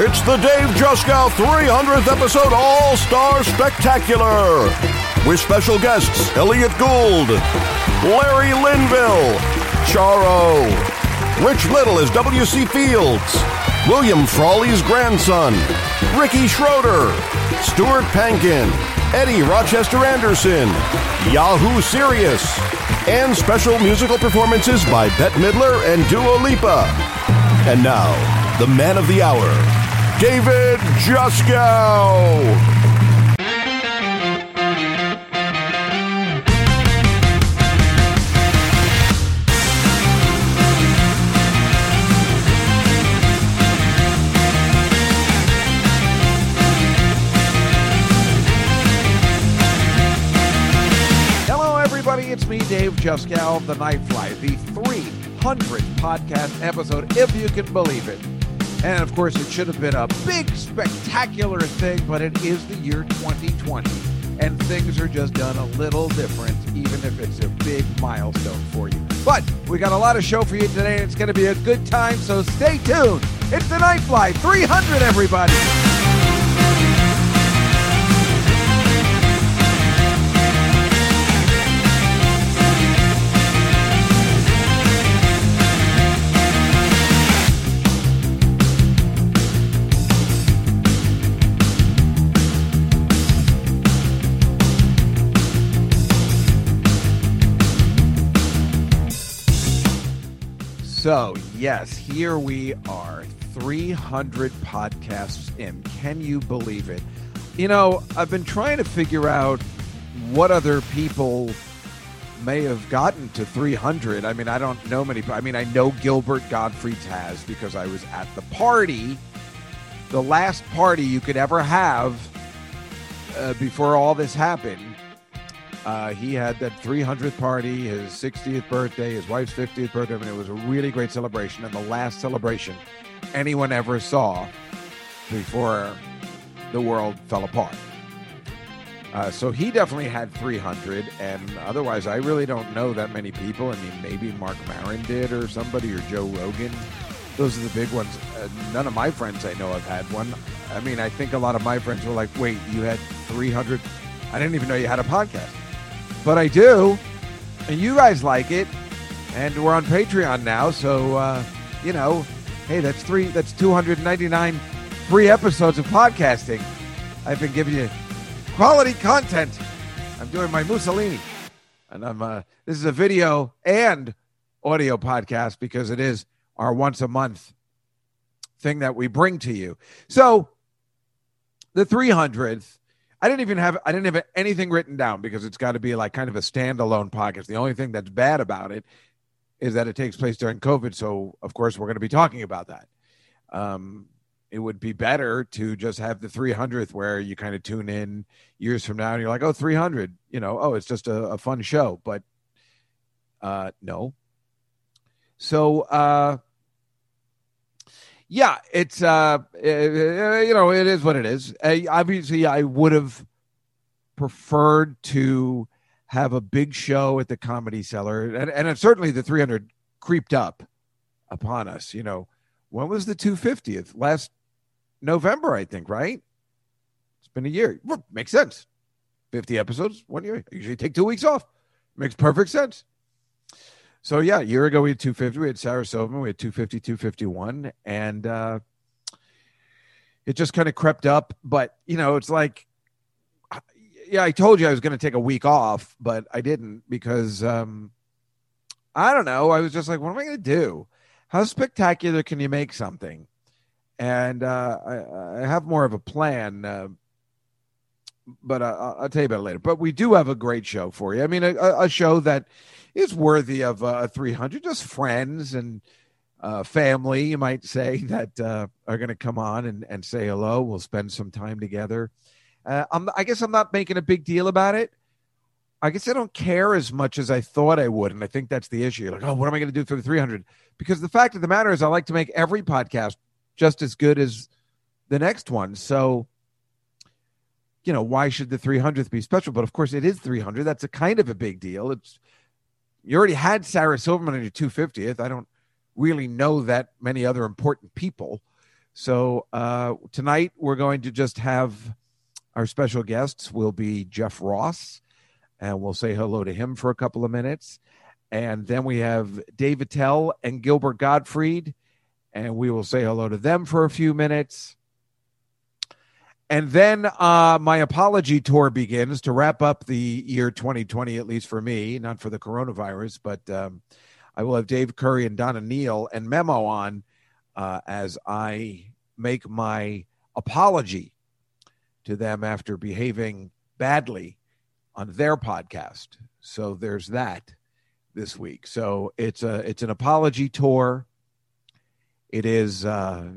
It's the Dave Juskow 300th episode All Star Spectacular with special guests Elliot Gould, Larry Linville, Charo, Rich Little as W.C. Fields, William Frawley's grandson, Ricky Schroder, Stuart Pankin, Eddie Rochester Anderson, Yahoo Serious, and special musical performances by Bette Midler and Dua Lipa. And now, the man of the hour, David Juskow. Hello, everybody. It's me, Dave Juskow of The Nightfly, the 300th podcast episode, if you can believe it. And of course, it should have been a big, spectacular thing, but it is the year 2020, and things are just done a little different, even if it's a big milestone for you. But we got a lot of show for you today, and it's going to be a good time, so stay tuned. It's The Nightfly 300, everybody. So, yes, here we are, 300 podcasts in. Can you believe it? You know, I've been trying to figure out what other people may have gotten to 300. I mean, I don't know many. I mean, I know Gilbert Gottfried's has because I was at the party, the last party you could ever have uh, before all this happened. Uh, he had that 300th party, his 60th birthday, his wife's 50th birthday. and it was a really great celebration and the last celebration anyone ever saw before the world fell apart. Uh, so he definitely had 300, and otherwise, I really don't know that many people. I mean, maybe Mark Maron did, or somebody, or Joe Rogan. Those are the big ones. Uh, none of my friends I know have had one. I mean, I think a lot of my friends were like, "Wait, you had 300? I didn't even know you had a podcast." But I do, and you guys like it, and we're on Patreon now, so uh, you know, hey, that's three, that's two hundred ninety nine free episodes of podcasting. I've been giving you quality content. I'm doing my Mussolini, and I'm uh, this is a video and audio podcast because it is our once a month thing that we bring to you. So the 300th I didn't even have I didn't have anything written down because it's got to be like kind of a standalone podcast. The only thing that's bad about it is that it takes place during COVID. So of course we're going to be talking about that. Um, it would be better to just have the 300th where you kind of tune in years from now and you're like, oh, 300, you know, oh, it's just a, a fun show. But uh, no. So uh, yeah, it's uh, you know, it is what it is. Obviously, I would have preferred to have a big show at the Comedy Cellar, and and certainly the 300 creeped up upon us. You know, when was the 250th? Last November, I think. Right? It's been a year. Makes sense. 50 episodes, one year. I usually take two weeks off. Makes perfect sense. So yeah, a year ago we had 250. We had Silverman. We had 250, 251, and uh, it just kind of crept up. But you know, it's like, yeah, I told you I was going to take a week off, but I didn't because um, I don't know. I was just like, what am I going to do? How spectacular can you make something? And uh, I, I, have more of a plan. Uh, but uh, I'll tell you about it later. But we do have a great show for you. I mean, a, a show that is worthy of uh, a 300, just friends and uh, family, you might say, that uh, are going to come on and, and say hello. We'll spend some time together. Uh, i guess I'm not making a big deal about it. I guess I don't care as much as I thought I would. And I think that's the issue. Like, oh, what am I going to do for the 300? Because the fact of the matter is, I like to make every podcast just as good as the next one. So, you know, why should the 300th be special? But of course, it is 300. That's a kind of a big deal. It's you already had Sarah Silverman on your 250th. I don't really know that many other important people. So uh, tonight we're going to just have our special guests will be Jeff Ross, and we'll say hello to him for a couple of minutes. And then we have Dave Attell and Gilbert Gottfried, and we will say hello to them for a few minutes. And then uh, my apology tour begins to wrap up the year 2020, at least for me, not for the coronavirus, but um, I will have Dave Curry and Donna Neal and Memo on uh, as I make my apology to them after behaving badly on their podcast. So there's that this week. So it's a it's an apology tour. It is uh,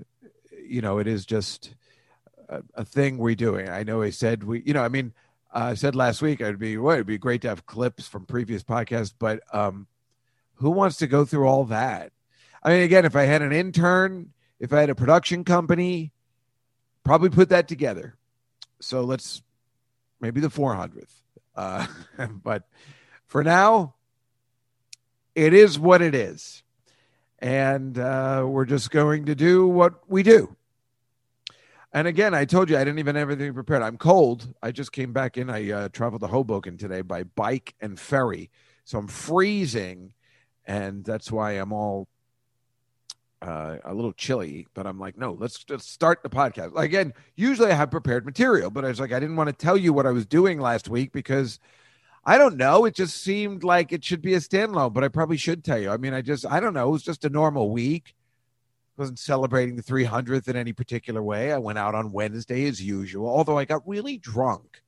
you know it is just a, thing we're doing. I know I said we, you know, I mean, uh, I said last week it'd be well, it'd be great to have clips from previous podcasts, but um, who wants to go through all that? I mean, again, if I had an intern, if I had a production company, probably put that together. So let's maybe the 400th. Uh, but for now, it is what it is. And uh, we're just going to do what we do. And again, I told you I didn't even have everything prepared. I'm cold. I just came back in. I uh, traveled to Hoboken today by bike and ferry. So I'm freezing. And that's why I'm all uh, a little chilly. But I'm like, no, let's just start the podcast. Again, usually I have prepared material, but I was like, I didn't want to tell you what I was doing last week because I don't know. It just seemed like it should be a standalone, but I probably should tell you. I mean, I just, I don't know. It was just a normal week wasn't celebrating the 300th in any particular way. I went out on Wednesday as usual, although I got really drunk.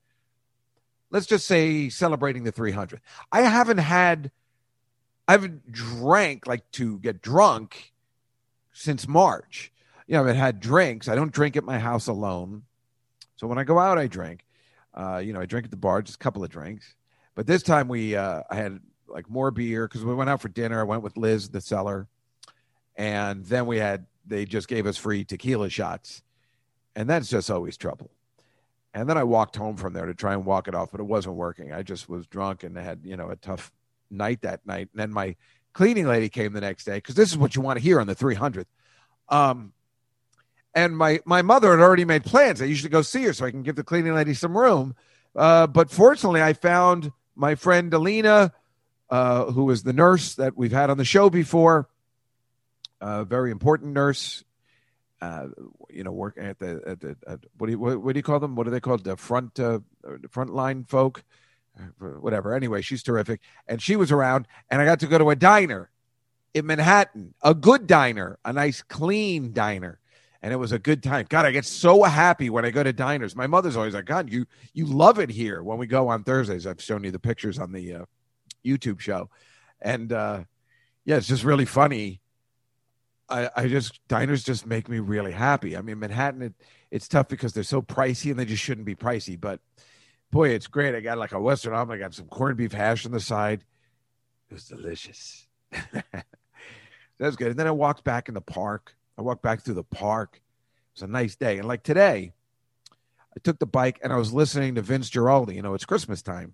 Let's just say celebrating the 300th. I haven't had, I haven't drank like to get drunk since March. You know, I've had drinks. I don't drink at my house alone. So when I go out, I drink. Uh, you know, I drink at the bar, just a couple of drinks. But this time we, uh, I had like more beer because we went out for dinner. I went with Liz, the seller and then we had they just gave us free tequila shots. And that's just always trouble. And then i walked home from there to try and walk it off but it wasn't working. I just was drunk and had you know a tough night that night. And then my cleaning lady came the next day because this is what you want to hear on the 300th um and my my mother had already made plans. I usually go see her so i can give the cleaning lady some room. Uh, but fortunately i found my friend alina uh, who was the nurse that we've had on the show before a very important nurse. Uh, you know, working at the at the at, what do you what, what, do you call them? What are they called? The front uh, the front line folk, whatever. Anyway, she's terrific, and she was around, and I got to go to a diner in Manhattan, a good diner, a nice clean diner, and it was a good time. God, I get so happy when I go to diners. My mother's always like, God, you you love it here when we go on Thursdays. I've shown you the pictures on the uh, YouTube show, and uh, yeah, it's just really funny I, I just diners just make me really happy. I mean, Manhattan, it, it's tough because they're so pricey and they just shouldn't be pricey. But boy, it's great. I got like a Western omelet. I got some corned beef hash on the side. It was delicious. That's good. And then I walked back in the park. I walked back through the park. It was a nice day. And like today, I took the bike and I was listening to Vince Guaraldi. You know, it's Christmas time.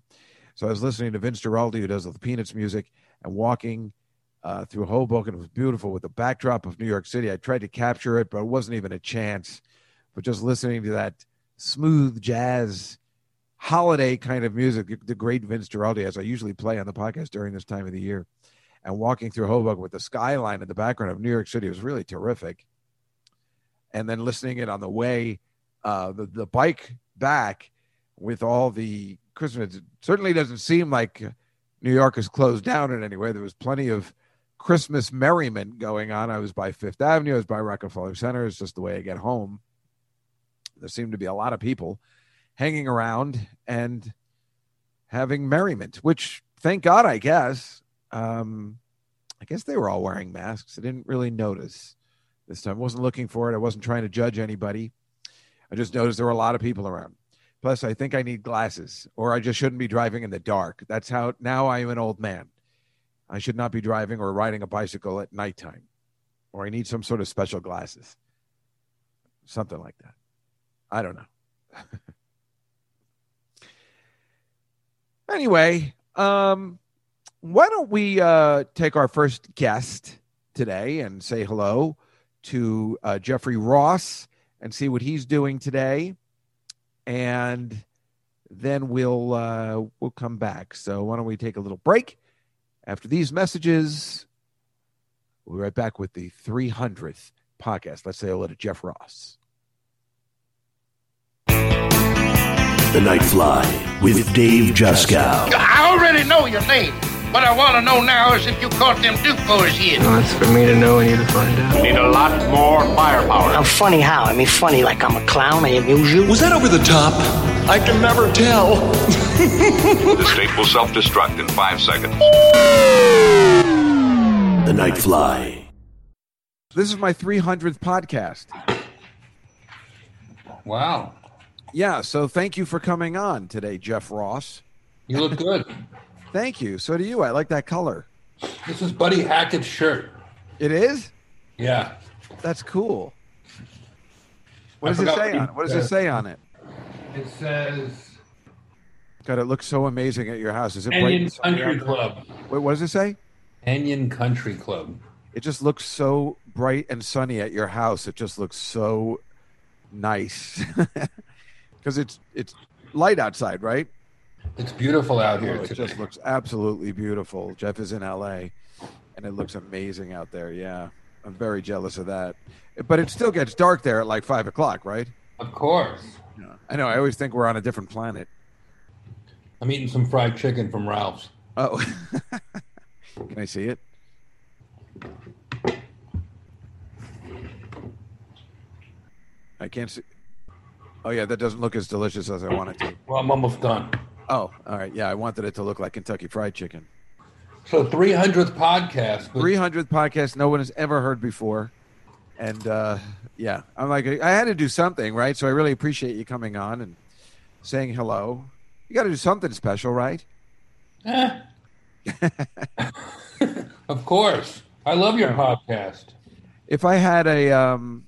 So I was listening to Vince Guaraldi, who does the Peanuts music, and walking uh, through Hoboken. It was beautiful with the backdrop of New York City. I tried to capture it, but it wasn't even a chance. But just listening to that smooth jazz holiday kind of music, the great Vince Guaraldi, as I usually play on the podcast during this time of the year, and walking through Hoboken with the skyline in the background of New York City was really terrific. And then listening it on the way, uh, the the bike back with all the Christmas. It certainly doesn't seem like New York is closed down in any way. There was plenty of Christmas merriment going on. I was by Fifth Avenue, I was by Rockefeller Center. It's just the way I get home. There seemed to be a lot of people hanging around and having merriment, which thank God, I guess. Um, I guess they were all wearing masks. I didn't really notice this time. I wasn't looking for it. I wasn't trying to judge anybody. I just noticed there were a lot of people around. Plus, I think I need glasses, or I just shouldn't be driving in the dark. That's how now I am an old man. I should not be driving or riding a bicycle at nighttime, or I need some sort of special glasses. Something like that. I don't know. anyway, um, why don't we uh, take our first guest today and say hello to uh, Jeffrey Ross and see what he's doing today, and then we'll uh, we'll come back. So why don't we take a little break? After these messages, we'll be right back with the 300th podcast. Let's say hello to Jeff Ross. The Night Fly with Dave Juskow. I already know your name. What I want to know now is if you caught them Duke boys yet. Well, that's for me to know and you to find out. Need a lot more firepower. I'm funny how? I mean, funny like I'm a clown. I amuse you. Was that over the top? I can never tell. the state will self-destruct in five seconds. The Night Fly. This is my 300th podcast. Wow. Yeah, so thank you for coming on today, Jeff Ross. You look good. Thank you. So do you. I like that color. This is Buddy Hackett's shirt. It is? Yeah. That's cool. What I does it say what on it? What does it say on it? It says God, it looks so amazing at your house. Is it bright Canyon Country? Club. Wait, what does it say? Canyon Country Club. It just looks so bright and sunny at your house. It just looks so nice. Because it's it's light outside, right? It's beautiful out here Oh, it today. just looks absolutely beautiful. Jeff is in LA and it looks amazing out there. Yeah. I'm very jealous of that. But it still gets dark there at like five o'clock, right? Of course. I know. I always think we're on a different planet. I'm eating some fried chicken from Ralph's. Oh, can I see it? I can't see. Oh yeah, that doesn't look as delicious as I want it to. Well, I'm almost done. Oh, all right. Yeah, I wanted it to look like Kentucky Fried Chicken. So 300th podcast. but 300th podcast no one has ever heard before, and uh, yeah, I'm like I had to do something, right? So I really appreciate you coming on and saying hello. You got to do something special, right? eh. of course. I love your podcast. if I had a um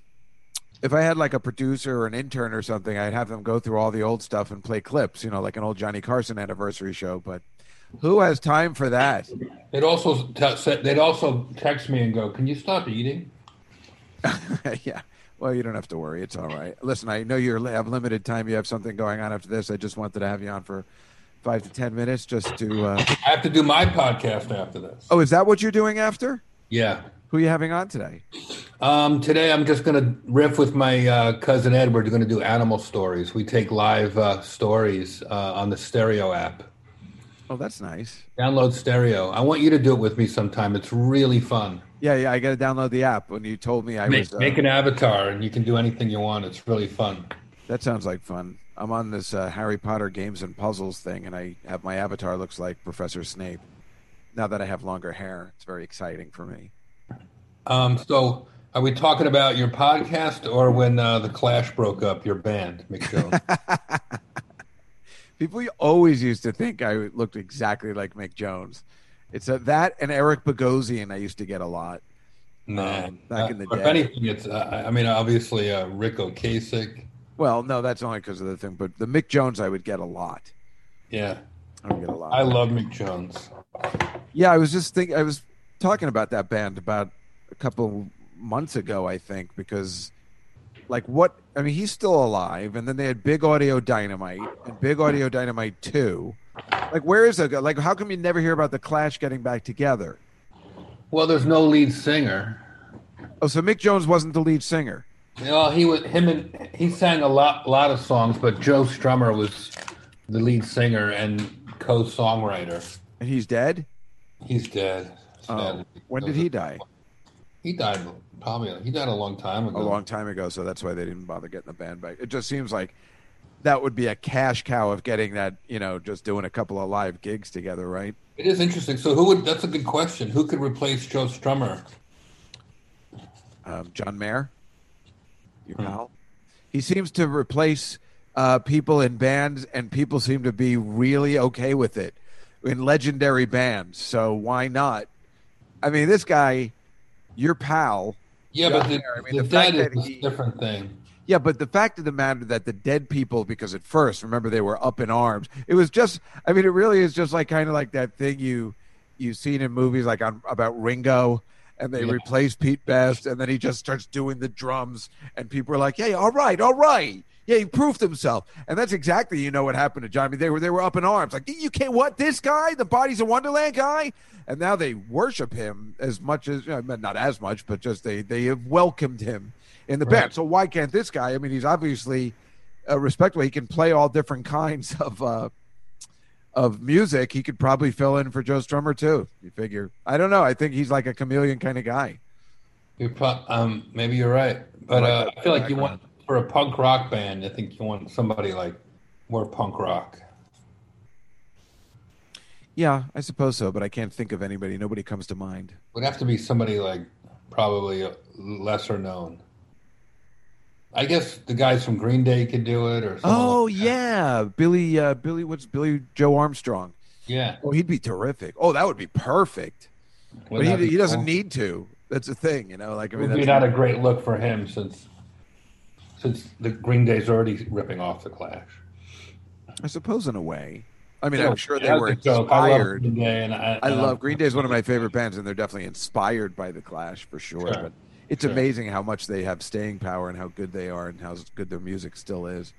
if I had like a producer or an intern or something, I'd have them go through all the old stuff and play clips, you know, like an old Johnny Carson anniversary show. But who has time for that? They'd also t- said they'd also text me and go, "Can you stop eating?" yeah. Well, you don't have to worry. It's all right. Listen, I know you have limited time. You have something going on after this. I just wanted to have you on for five to ten minutes just to. Uh... I have to do my podcast after this. Oh, is that what you're doing after? Yeah. Who are you having on today? Um, today I'm just going to riff with my uh, cousin Edward. We're going to do animal stories. We take live uh, stories uh, on the Stereo app. Oh, that's nice. Download Stereo. I want you to do it with me sometime. It's really fun. Yeah, yeah. I got to download the app. When you told me I Make, was uh, make an avatar and you can do anything you want. It's really fun. That sounds like fun. I'm on this uh, Harry Potter games and puzzles thing, and I have my avatar looks like Professor Snape. Now that I have longer hair, it's very exciting for me. Um, so, are we talking about your podcast or when uh, the Clash broke up, your band, Mick Jones? People always used to think I looked exactly like Mick Jones. It's a, that and Eric Bogosian I used to get a lot. nah. Um, back in the Uh, If anything, it's, uh, I mean, obviously, uh, Ric Ocasek. Well, no, that's only because of the thing, but the Mick Jones I would get a lot. Yeah. I would get a lot. I love Mick Jones. Yeah, I was just thinking. I was talking about that band about a couple months ago, I think, because like what I mean, he's still alive, and then they had Big Audio Dynamite and Big Audio Dynamite Two. Like, where is it? Like, how come you never hear about the Clash getting back together? Well, there's no lead singer. Oh, so Mick Jones wasn't the lead singer. You know, he was him and he sang a lot, lot of songs, but Joe Strummer was the lead singer and co-songwriter. And he's dead. He's dead. Oh, Sadly. when did he die? He died probably. He died a long time ago. A long time ago, so that's why they didn't bother getting the band back. It just seems like that would be a cash cow of getting that, you know, just doing a couple of live gigs together, right? It is interesting. So, who would? That's a good question. Who could replace Joe Strummer? um, John Mayer, your pal. He seems to replace uh, people in bands, and people seem to be really okay with it in legendary bands. So why not? I mean, this guy, your pal. Yeah, but the, I mean, the, the fact dead that is he- a different thing. Yeah, but the fact of the matter that the dead people, because at first, remember they were up in arms. It was just, I mean, it really is just like kind of like that thing you you've seen in movies like on about Ringo, and they Yeah. replace Pete Best, and then he just starts doing the drums, and people are like, "Hey, all right, all right." Yeah, he proved himself, and that's exactly you know what happened to John. I mean, they were they were up in arms, like you can't what this guy, the Bodies of Wonderland guy, and now they worship him as much as you know, not as much, but just they they have welcomed him in the band. So why can't this guy? I mean, he's obviously uh, respectable. He can play all different kinds of uh, of music. He could probably fill in for Joe Strummer too. You figure? I don't know. I think he's like a chameleon kind of guy. You're pro- um, maybe you're right, but uh, I feel like you want for a punk rock band. I think you want somebody like more punk rock. Yeah, I suppose so, but I can't think of anybody. Nobody comes to mind. Would have to be somebody like probably lesser known. I guess the guys from Green Day could do it, or Oh like yeah, Billie. Uh, Billie. What's Billie? Joe Armstrong. yeah. Oh, he'd be terrific. Oh, that would be perfect. But Wouldn't that he, he doesn't cool? need to. That's the thing, you know. Like I It would be not a great look for him since since the Green Day's already ripping off the Clash. I suppose in a way. I mean, Yeah, I'm sure they were joke. I love inspired. Green Day, and I, I and love Green Day is one of my favorite bands, and they're definitely inspired by the Clash for sure. Sure. But it's Sure. amazing how much they have staying power and how good they are and how good their music still is.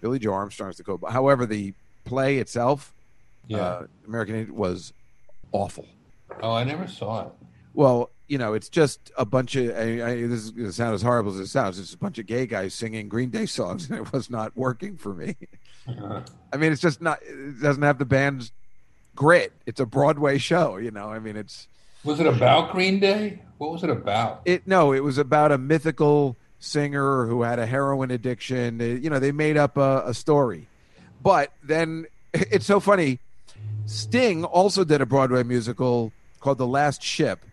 Billie Joe Armstrong's the cool. However, the play itself, Yeah. uh, American Idiot, was awful. oh, I never saw it. Well, you know, it's just a bunch of. I, I, this is going to sound as horrible as it sounds. It's a bunch of gay guys singing Green Day songs, and it was not working for me. Uh-huh. I mean, it's just not. It doesn't have the band's grit. It's a Broadway show. You know, I mean, it's. Was it about Green Day? What was it about? It no, it was about a mythical singer who had a heroin addiction. You know, they made up a, a story, but then it's so funny. Sting also did a Broadway musical called The Last Ship,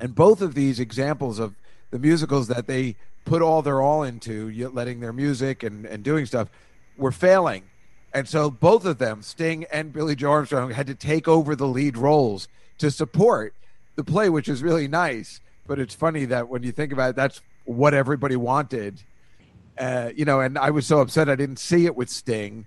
and both of these examples of the musicals that they put all their all into, letting their music and and doing stuff, were failing. And so both of them, Sting and Billie Joe Armstrong, had to take over the lead roles to support the play, which is really nice. But it's funny that when you think about it, that's what everybody wanted. Uh, you know, and I was so upset I didn't see it with Sting.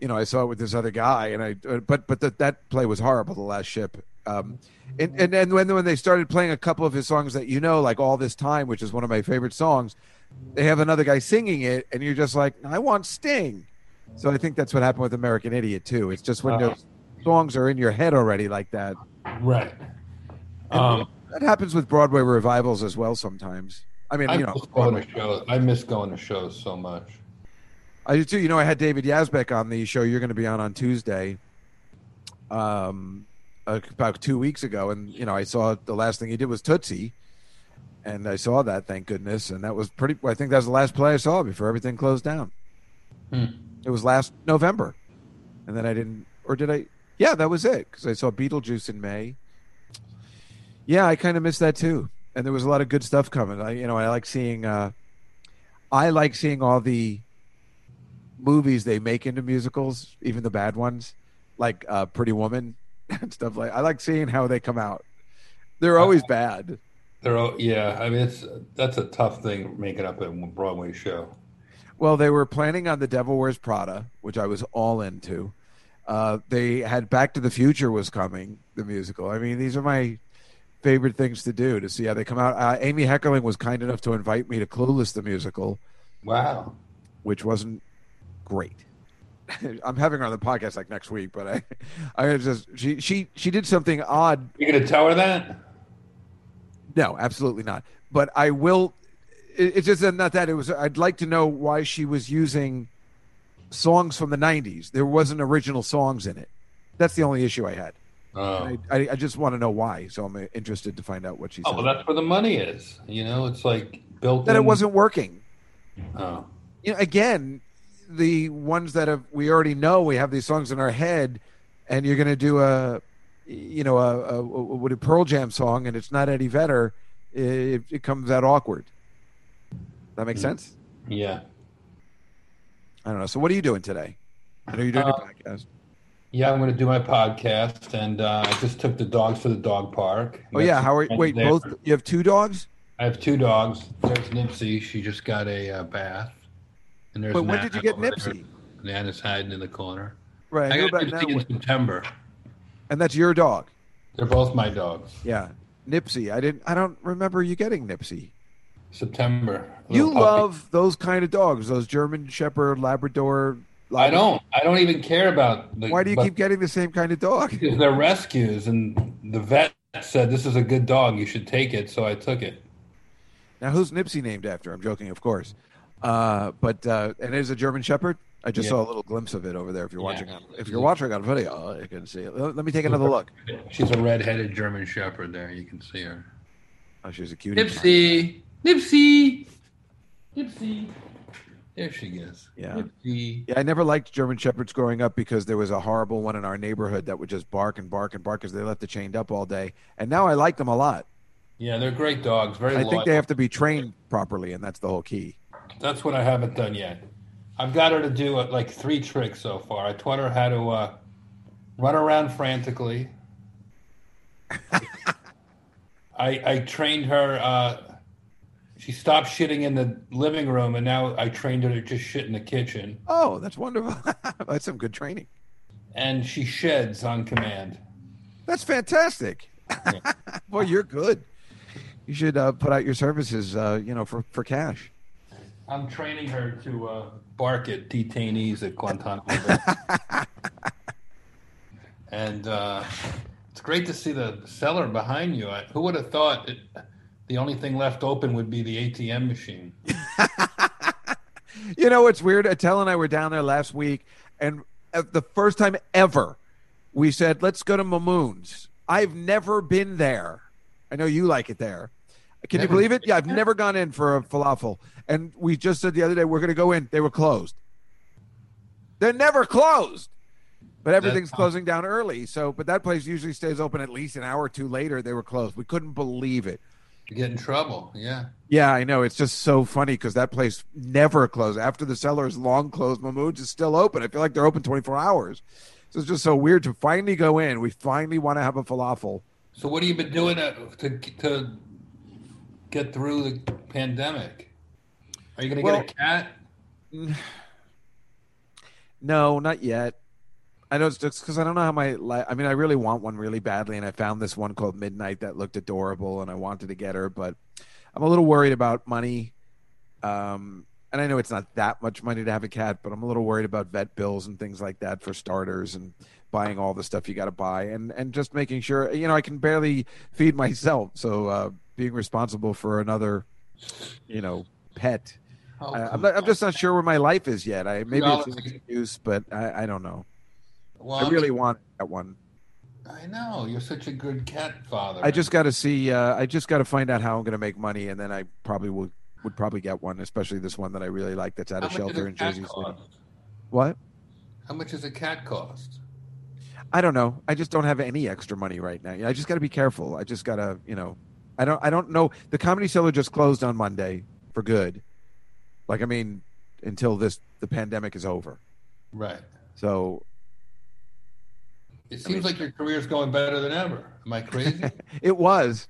You know, I saw it with this other guy, and I. uh, But but that that play was horrible. The Last Ship. Um, and and and when when they started playing a couple of his songs that you know, like All This Time, which is one of my favorite songs, they have another guy singing it, and you're just like, I want Sting. So I think that's what happened with American Idiot too. It's just when Uh-huh. those songs are in your head already like that. Right. Um, That happens with Broadway revivals as well sometimes. I mean, I you know, miss going Broadway. to shows. I miss going to shows so much. I do too. You know, I had David Yazbek on the show you're going to be on on Tuesday, um, uh, about two weeks ago, and you know, I saw the last thing he did was Tootsie, and I saw that, thank goodness, and that was pretty. I think that was the last play I saw before everything closed down. Hmm. It was last November, and then I didn't, or did I? Yeah, that was it because I saw Beetlejuice in May. Yeah, I kind of missed that too, and there was a lot of good stuff coming. I, you know, I like seeing. uh I like seeing all the movies they make into musicals, even the bad ones, like uh, Pretty Woman and stuff like. I like seeing how they come out. They're always bad. They're all, yeah. I mean, it's that's a tough thing making up a Broadway show. Well, they were planning on The Devil Wears Prada, which I was all into. Uh, they had Back to the Future was coming, the musical. I mean, these are my favorite things to do to see how they come out. Uh, Amy Heckerling was kind enough to invite me to Clueless the musical, Wow. which wasn't great. I'm having her on the podcast like next week, but I, I just she she she did something odd You gonna tell her that? No, absolutely not. But I will. It, it's just not that. It was. I'd like to know why she was using songs from the '90s. There wasn't original songs in it. That's the only issue I had. Oh. I, I, I just want to know why. So I'm uh, interested to find out what she Oh, said. well, that's where the money is. You know, it's like built. that it wasn't working. Oh. You know, again, the ones that have we already know we have these songs in our head, and you're going to do a, you know, a, a, a what a Pearl Jam song, and it's not Eddie Vedder. It, it comes out awkward. That makes Mm. sense. Yeah. I don't know. So what are you doing today? I know you're doing Uh, a podcast. Yeah, I'm going to do my podcast, and uh, I just took the dogs to the dog park. Oh yeah, how are That's wait there. both? You have two dogs. I have two dogs. There's Nipsey. She just got a uh, bath. And there's Wait, when did you get Nipsey? Nana's hiding in the corner. Right, I I got Nipsey in. September. And that's your dog. They're both my dogs. Yeah. Nipsey. I didn't. I don't remember you getting Nipsey. September. You puppy. love those kind of dogs, those German Shepherd, Labrador. I don't. I don't even care about. The, Why do you but- keep getting the same kind of dog? Because they're rescues, and the vet said this is a good dog. You should take it, so I took it. Now, who's Nipsey named after? I'm joking, of course. Uh, but uh, and it is a German Shepherd. I just Yeah. saw a little glimpse of it over there. If you're Yeah. watching on, if you're watching on video, you can see it. Let me take another look. She's a red-headed German Shepherd. There, you can see her. Oh, she's a cutie. Nipsey, Nipsey, Nipsey. There she is. Yeah. Nipsey. Yeah, I never liked German Shepherds growing up because there was a horrible one in our neighborhood that would just bark and bark and bark because they left it chained up all day. And now I like them a lot. Yeah, they're great dogs. Very. I think they have to be trained properly, and that's the whole key. That's what I haven't done yet. I've got her to do uh, like three tricks so far. I taught her how to uh, run around frantically. I I trained her. Uh, she stopped shitting in the living room, and now I trained her to just shit in the kitchen. Oh, that's wonderful. that's some good training. And she sheds on command. That's fantastic. Boy, you're good. You should uh, put out your services, uh, you know, for, for cash. I'm training her to uh, bark at detainees at Guantanamo and uh, it's great to see the cellar behind you. I, who would have thought it, the only thing left open would be the ATM machine? You know what's weird? Attell and I were down there last week, and uh, the first time ever, we said, "Let's go to Mamoun's." I've never been there. I know you like it there. Can you believe it? Yeah, I've never gone in for a falafel, and we just said the other day we're going to go in. They were closed. They're never closed, but everything's closing down early. So, but that place usually stays open at least an hour or two later. They were closed. We couldn't believe it. You get in trouble. Yeah. Yeah, I know. It's just so funny because that place never closed. After the cellar is long closed, Mamoun's is still open. I feel like they're open 24 hours. So it's just so weird to finally go in. We finally want to have a falafel. So what have you been doing uh, to, to, to get through the pandemic? Are you going to Well- get a cat? No, not yet. I know it's just because I don't know how my. life. I mean, I really want one really badly, and I found this one called Midnight that looked adorable, and I wanted to get her, but I'm a little worried about money. Um, and I know it's not that much money to have a cat, but I'm a little worried about vet bills and things like that for starters, and buying all the stuff you got to buy, and and just making sure you know I can barely feed myself, so uh, being responsible for another, you know, pet. Oh, I, I'm, not, I'm just not sure where my life is yet. I maybe it's an excuse, but I, I don't know. Well, I really want that one. I know you're such a good cat father. I just got to see. Uh, I just got to find out how I'm going to make money, and then I probably will would probably get one, especially this one that I really like that's at How a shelter in Jersey City. What? How much does a cat cost? I don't know. I just don't have any extra money right now. I just got to be careful. I just got to, you know, I don't. I don't know. The comedy cellar just closed on Monday for good. Like, I mean, until this the pandemic is over. Right. So It seems like your career's going better than ever. Am I crazy? it was,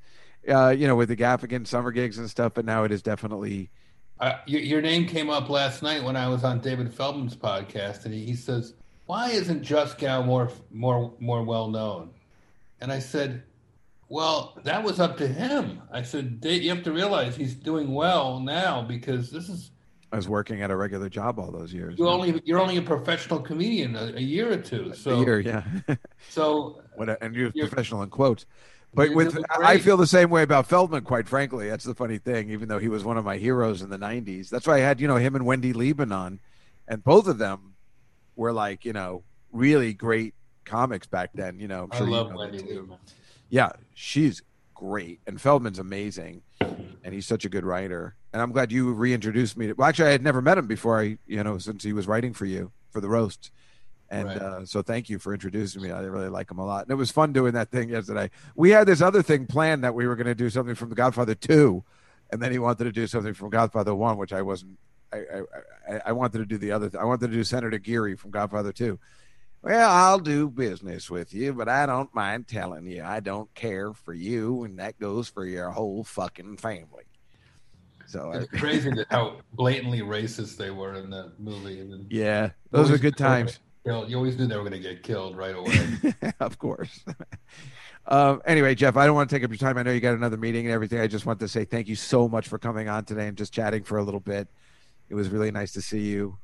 uh, you know, with the Gaffigan summer gigs and stuff, but now it is definitely. uh, your, your name came up last night when I was on David Feldman's podcast, and he, he says, "Why isn't Juskow more more more well known?" And I said, "Well, that was up to him." I said, "Dave, "You have to realize he's doing well now because this is I was working at a regular job all those years. you only you're only a professional comedian a, a year or two. So a year, yeah. so what and you're You're- professional in quotes. But with I feel the same way about Feldman, quite frankly. That's the funny thing. Even though he was one of my heroes in the '90s, that's why I had you know him and Wendy Liebman on, and both of them were like you know really great comics back then. You know, I'm I sure you love know Wendy. Liebman. Yeah, she's great, and Feldman's amazing, and he's such a good writer. And I'm glad you reintroduced me. To, well, actually, I had never met him before. I, you know, since he was writing for you for the roast, and Right. uh, so thank you for introducing me. I really like him a lot, and it was fun doing that thing yesterday. We had this other thing planned that we were going to do something from The Godfather Two, and then he wanted to do something from Godfather One, which I wasn't. I I, I, wanted to do the other. Th- I wanted to do Senator Geary from Godfather Two. Well, I'll do business with you, but I don't mind telling you I don't care for you, and that goes for your whole fucking family. So, I, It's crazy that how blatantly racist they were in the movie. And yeah, those were good knew they were times. You always knew they were going to get killed right away. of course. Uh, anyway, Jeff, I don't want to take up your time. I know you got another meeting and everything. I just want to say thank you so much for coming on today and just chatting for a little bit. It was really nice to see you,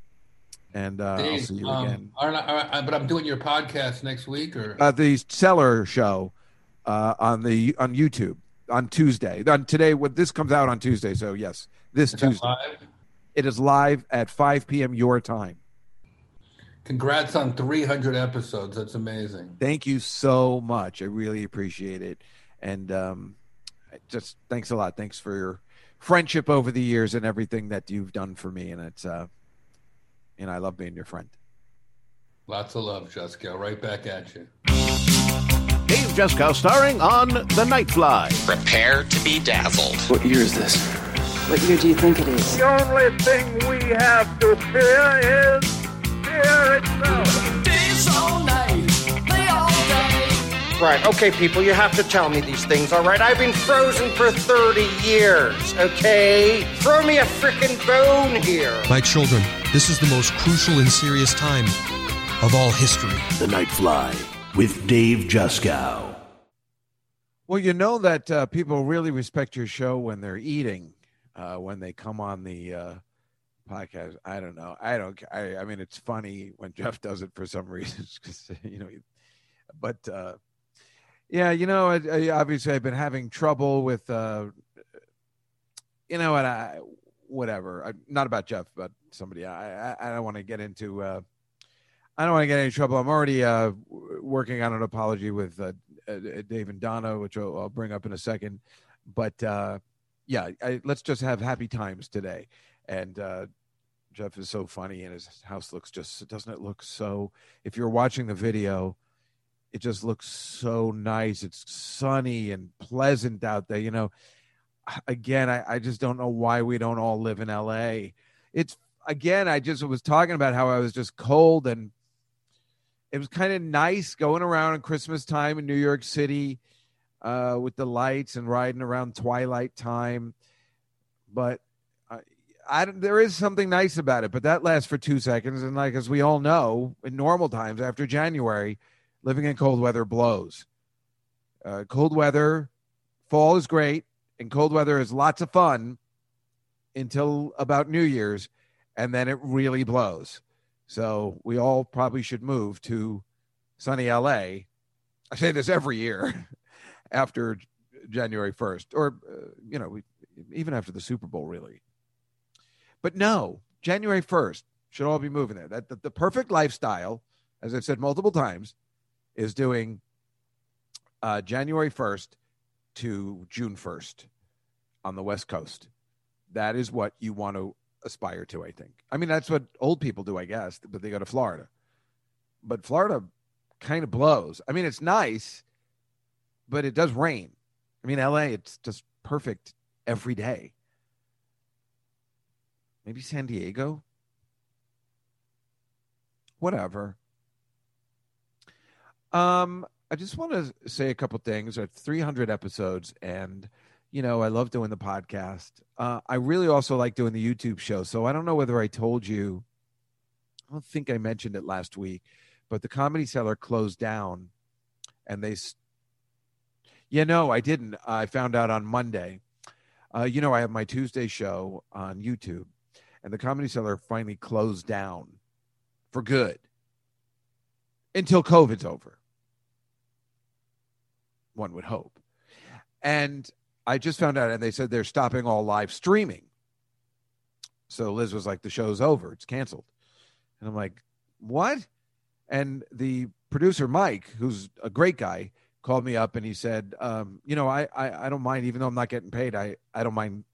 and uh, Dave, I'll see you um, again. I, but I'm doing your podcast next week, or uh, the Cellar Show uh, on the on YouTube on Tuesday. On today, what this comes out on Tuesday. So yes, this is Tuesday. It is live at 5 p.m. your time. Congrats on 300 episodes. That's amazing. Thank you so much. I really appreciate it. And um, just thanks a lot. Thanks for your friendship over the years and everything that you've done for me. And it's, uh, and I love being your friend. Lots of love, Juskow. Right back at you. Dave Juskow starring on The Nightfly. Prepare to be dazzled. What year is this? What year do you think it is? The only thing we have to fear is fear itself. Days all night, play all day. Right, okay, people, you have to tell me these things, all right? I've been frozen for 30 years, okay? Throw me a freaking bone here. My children, this is the most crucial and serious time of all history. The Nightfly with Dave Juskow. Well, you know that uh, people really respect your show when they're eating uh, when they come on the uh, podcast. I don't know. I don't. I, I mean, it's funny when Jeff does it for some reason, because you know. But uh, yeah, you know, I, I, obviously I've been having trouble with, uh, you know, what I whatever. I, not about Jeff, but somebody. I I, I don't want to get into. Uh, I don't want to get any trouble. I'm already uh, working on an apology with uh, uh, Dave and Donna, which I'll, I'll, bring up in a second. But uh, yeah, I, let's just have happy times today. And uh, Jeff is so funny, and his house looks just doesn't it look so? If you're watching the video, it just looks so nice. It's sunny and pleasant out there. You know, again, I, I just don't know why we don't all live in LA. It's again, I just was talking about how I was just cold and it was kind of nice going around at Christmas time in New York City uh, with the lights and riding around twilight time. But I, I, there is something nice about it, but that lasts for two seconds. And like as we all know, in normal times after January, living in cold weather blows. Uh, cold weather, fall is great, and cold weather is lots of fun until about New Year's, and then it really blows. So we all probably should move to sunny LA. I say this every year. after January 1st, or, uh, you know, even after the Super Bowl, really. But no, January 1st should all be moving there. That the perfect lifestyle, as I've said multiple times, is doing uh, January 1st to June 1st on the West Coast. That is what you want to aspire to, I think. I mean, that's what old people do, I guess, but they go to Florida. But Florida kind of blows. I mean, it's nice but it does rain. I mean, LA, it's just perfect every day. Maybe San Diego? Whatever. Um, I just want to say a couple things. Have 300 episodes, and you know, I love doing the podcast. Uh, I really also like doing the YouTube show. So I don't know whether I told you. I don't think I mentioned it last week, but the Comedy Cellar closed down, and they yeah, no, I didn't. I found out on Monday. Uh, you know, I have my Tuesday show on YouTube, and the Comedy Cellar finally closed down for good until COVID's over. One would hope. And I just found out, and they said they're stopping all live streaming. So Liz was like, the show's over, it's canceled. And I'm like, what? And the producer, Mike, who's a great guy, called me up and he said, um, you know, I, I, I don't mind, even though I'm not getting paid, I, I don't mind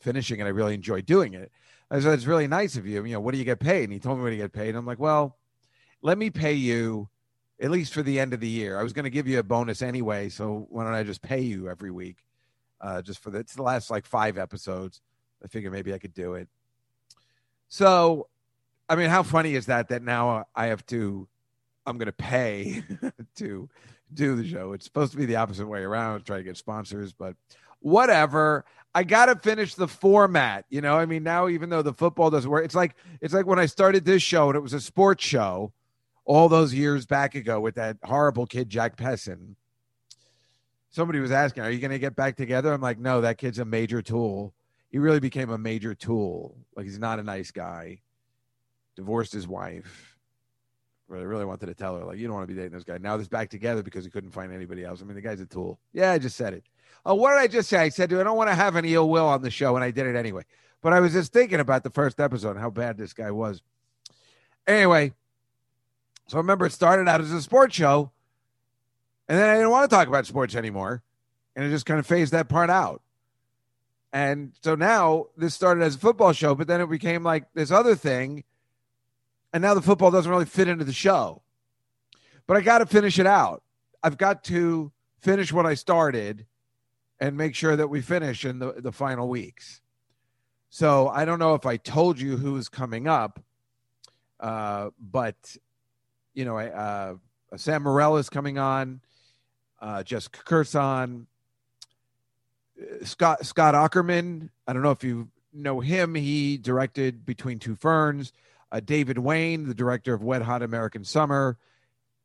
finishing it. I really enjoy doing it. I said, it's really nice of you. You know, what do you get paid? And he told me what you get paid. And I'm like, well, let me pay you at least for the end of the year. I was going to give you a bonus anyway. So why don't I just pay you every week? Uh, just for the, it's the last like five episodes. I figure maybe I could do it. So, I mean, how funny is that? That now I have to, I'm going to pay to do the show. It's supposed to be the opposite way around, try to get sponsors, but whatever. I got to finish the format. You know, I mean, now even though the football doesn't work, it's like it's like when I started this show and it was a sports show all those years back ago with that horrible kid Jack Pessin. somebody was asking, "Are you going to get back together?" I'm like, "No, that kid's a major tool. He really became a major tool. Like he's not a nice guy. Divorced his wife. Really, really wanted to tell her, like, you don't want to be dating this guy. Now they're back together because he couldn't find anybody else. I mean, the guy's a tool. Yeah, I just said it. Oh, what did I just say? I said, I don't want to have any ill will on the show, and I did it anyway. But I was just thinking about the first episode and how bad this guy was. Anyway, so I remember, it started out as a sports show, and then I didn't want to talk about sports anymore, and it just kind of phased that part out. And so now this started as a football show, but then it became like this other thing. And now the football doesn't really fit into the show. But I got to finish it out. I've got to finish what I started and make sure that we finish in the, the final weeks. So I don't know if I told you who is coming up, uh, but you know, uh, Sam Morril is coming on, uh, Jessica Kirson, Scott Scott Aukerman. I don't know if you know him. He directed Between Two Ferns. Uh, David Wain, the director of Wet Hot American Summer,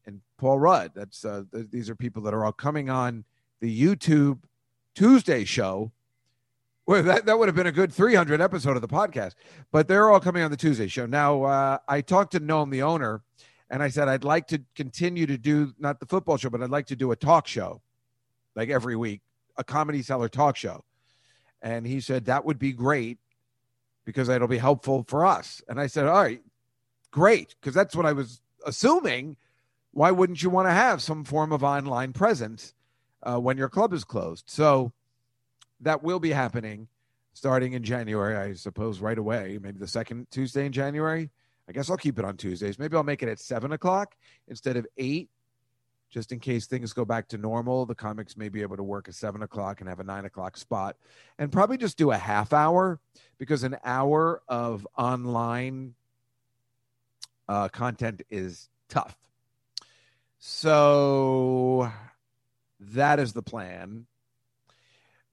and Paul Rudd. That's uh, th- these are people that are all coming on the YouTube Tuesday show. Well, that, that would have been a good 300 episode of the podcast, but they're all coming on the Tuesday show. Now, uh, I talked to Noam, the owner, and I said, I'd like to continue to do not the football show, but I'd like to do a talk show like every week, a comedy cellar talk show. And he said, that would be great because it'll be helpful for us. And I said, all right, great. Because that's what I was assuming. Why wouldn't you want to have some form of online presence uh, when your club is closed? So that will be happening starting in January, I suppose, right away. Maybe the second Tuesday in January. I guess I'll keep it on Tuesdays. Maybe I'll make it at seven o'clock instead of eight, just in case things go back to normal. The comics may be able to work at seven o'clock and have a nine o'clock spot, and probably just do a half hour because an hour of online uh, content is tough. So that is the plan.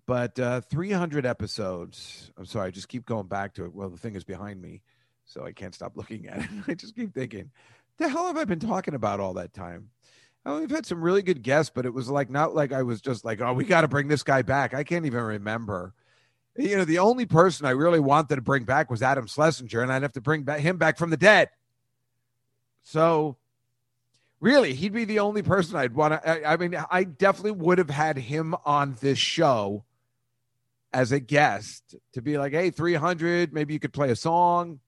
But uh, 300 episodes. I'm sorry, I just keep going back to it. Well, the thing is behind me, so I can't stop looking at it. I just keep thinking, the hell have I been talking about all that time? Oh, we've had some really good guests, but it was like not like I was just like, oh, we got to bring this guy back. I can't even remember. You know, the only person I really wanted to bring back was Adam Schlesinger, and I'd have to bring back him back from the dead. So, really, he'd be the only person I'd want to. I, I mean, I definitely would have had him on this show as a guest to be like, hey, 300, maybe you could play a song.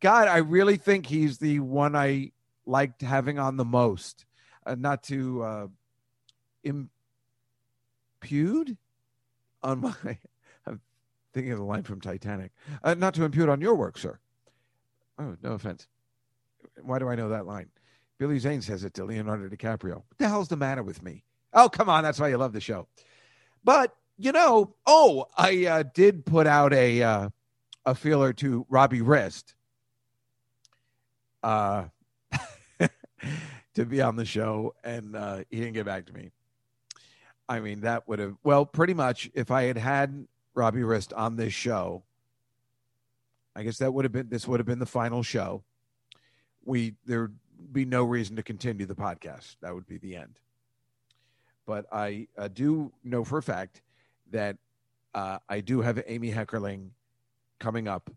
God, I really think he's the one I liked having on the most. Uh, not to uh, impute on my, I'm thinking of the line from Titanic, uh, not to impute on your work, sir. Oh, no offense. Why do I know that line? Billy Zane says it to Leonardo DiCaprio. What the hell's the matter with me? Oh, come on. That's why you love the show. But, you know, oh, I uh, did put out a uh, a feeler to Robbie Rist uh, to be on the show, and uh, he didn't get back to me. I mean, that would have, well, pretty much if I had had Robbie Rist on this show, I guess that would have been, this would have been the final show. We, there'd be no reason to continue the podcast. That would be the end. But I uh, do know for a fact that uh, I do have Amy Heckerling coming up,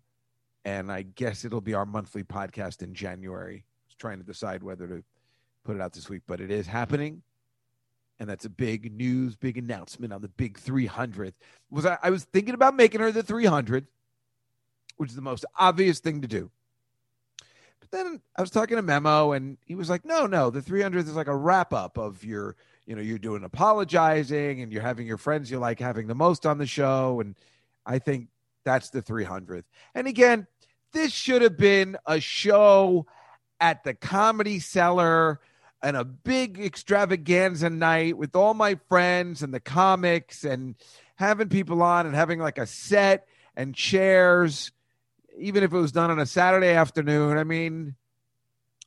and I guess it'll be our monthly podcast in January. I was trying to decide whether to put it out this week, but it is happening and that's a big news, big announcement on the big 300th. Was I, I was thinking about making her the 300th, which is the most obvious thing to do. But then I was talking to Memo, and he was like, "No, no, the 300th is like a wrap up of your, you know, you're doing apologizing, and you're having your friends you like having the most on the show, and I think that's the 300th." And again, this should have been a show at the Comedy Cellar and a big extravaganza night with all my friends and the comics and having people on and having like a set and chairs, even if it was done on a Saturday afternoon. I mean,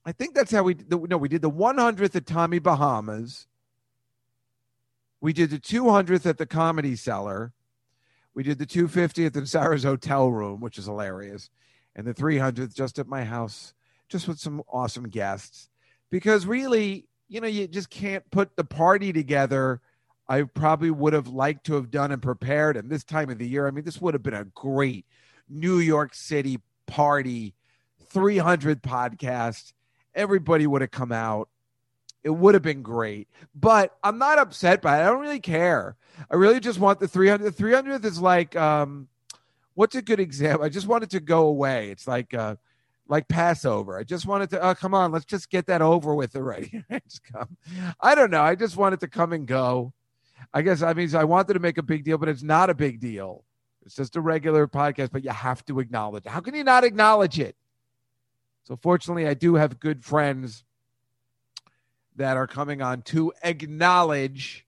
I think that's how we the, no we did the 100th at Tommy Bahamas. We did the 200th at the Comedy Cellar. We did the 250th in Sarah's hotel room, which is hilarious, and the 300th just at my house, just with some awesome guests because really, you know, you just can't put the party together I probably would have liked to have done and prepared. And this time of the year, I mean, this would have been a great New York City party, 300 podcast. Everybody would have come out. It would have been great. But I'm not upset by it. I don't really care. I really just want the 300. The 300th is like, um, what's a good example? I just wanted to go away. It's like, uh, like Passover. I just wanted to, oh, come on, let's just get that over with already. just come. I don't know. I just wanted to come and go. I guess I mean I wanted to make a big deal, but it's not a big deal. It's just a regular podcast, but you have to acknowledge. It. How can you not acknowledge it? So fortunately, I do have good friends that are coming on to acknowledge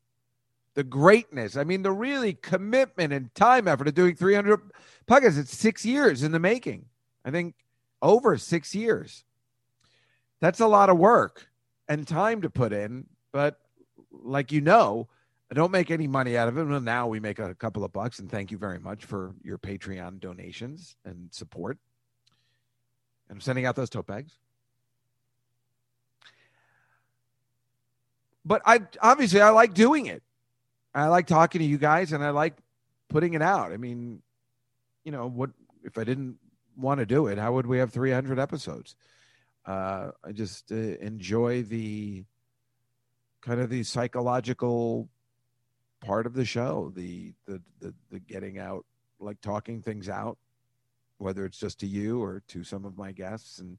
the greatness. I mean, the really commitment and time effort of doing 300 podcasts. It's six years in the making. I think over six years. That's a lot of work and time to put in. But like you know, I don't make any money out of it. Well, now we make a couple of bucks, and thank you very much for your Patreon donations and support. And I'm sending out those tote bags. But I obviously I like doing it. I like talking to you guys, and I like putting it out. I mean, you know, what if I didn't want to do it? How would we have 300 episodes? Uh, I just uh, enjoy the kind of the psychological part of the show the, the the the getting out like talking things out whether it's just to you or to some of my guests and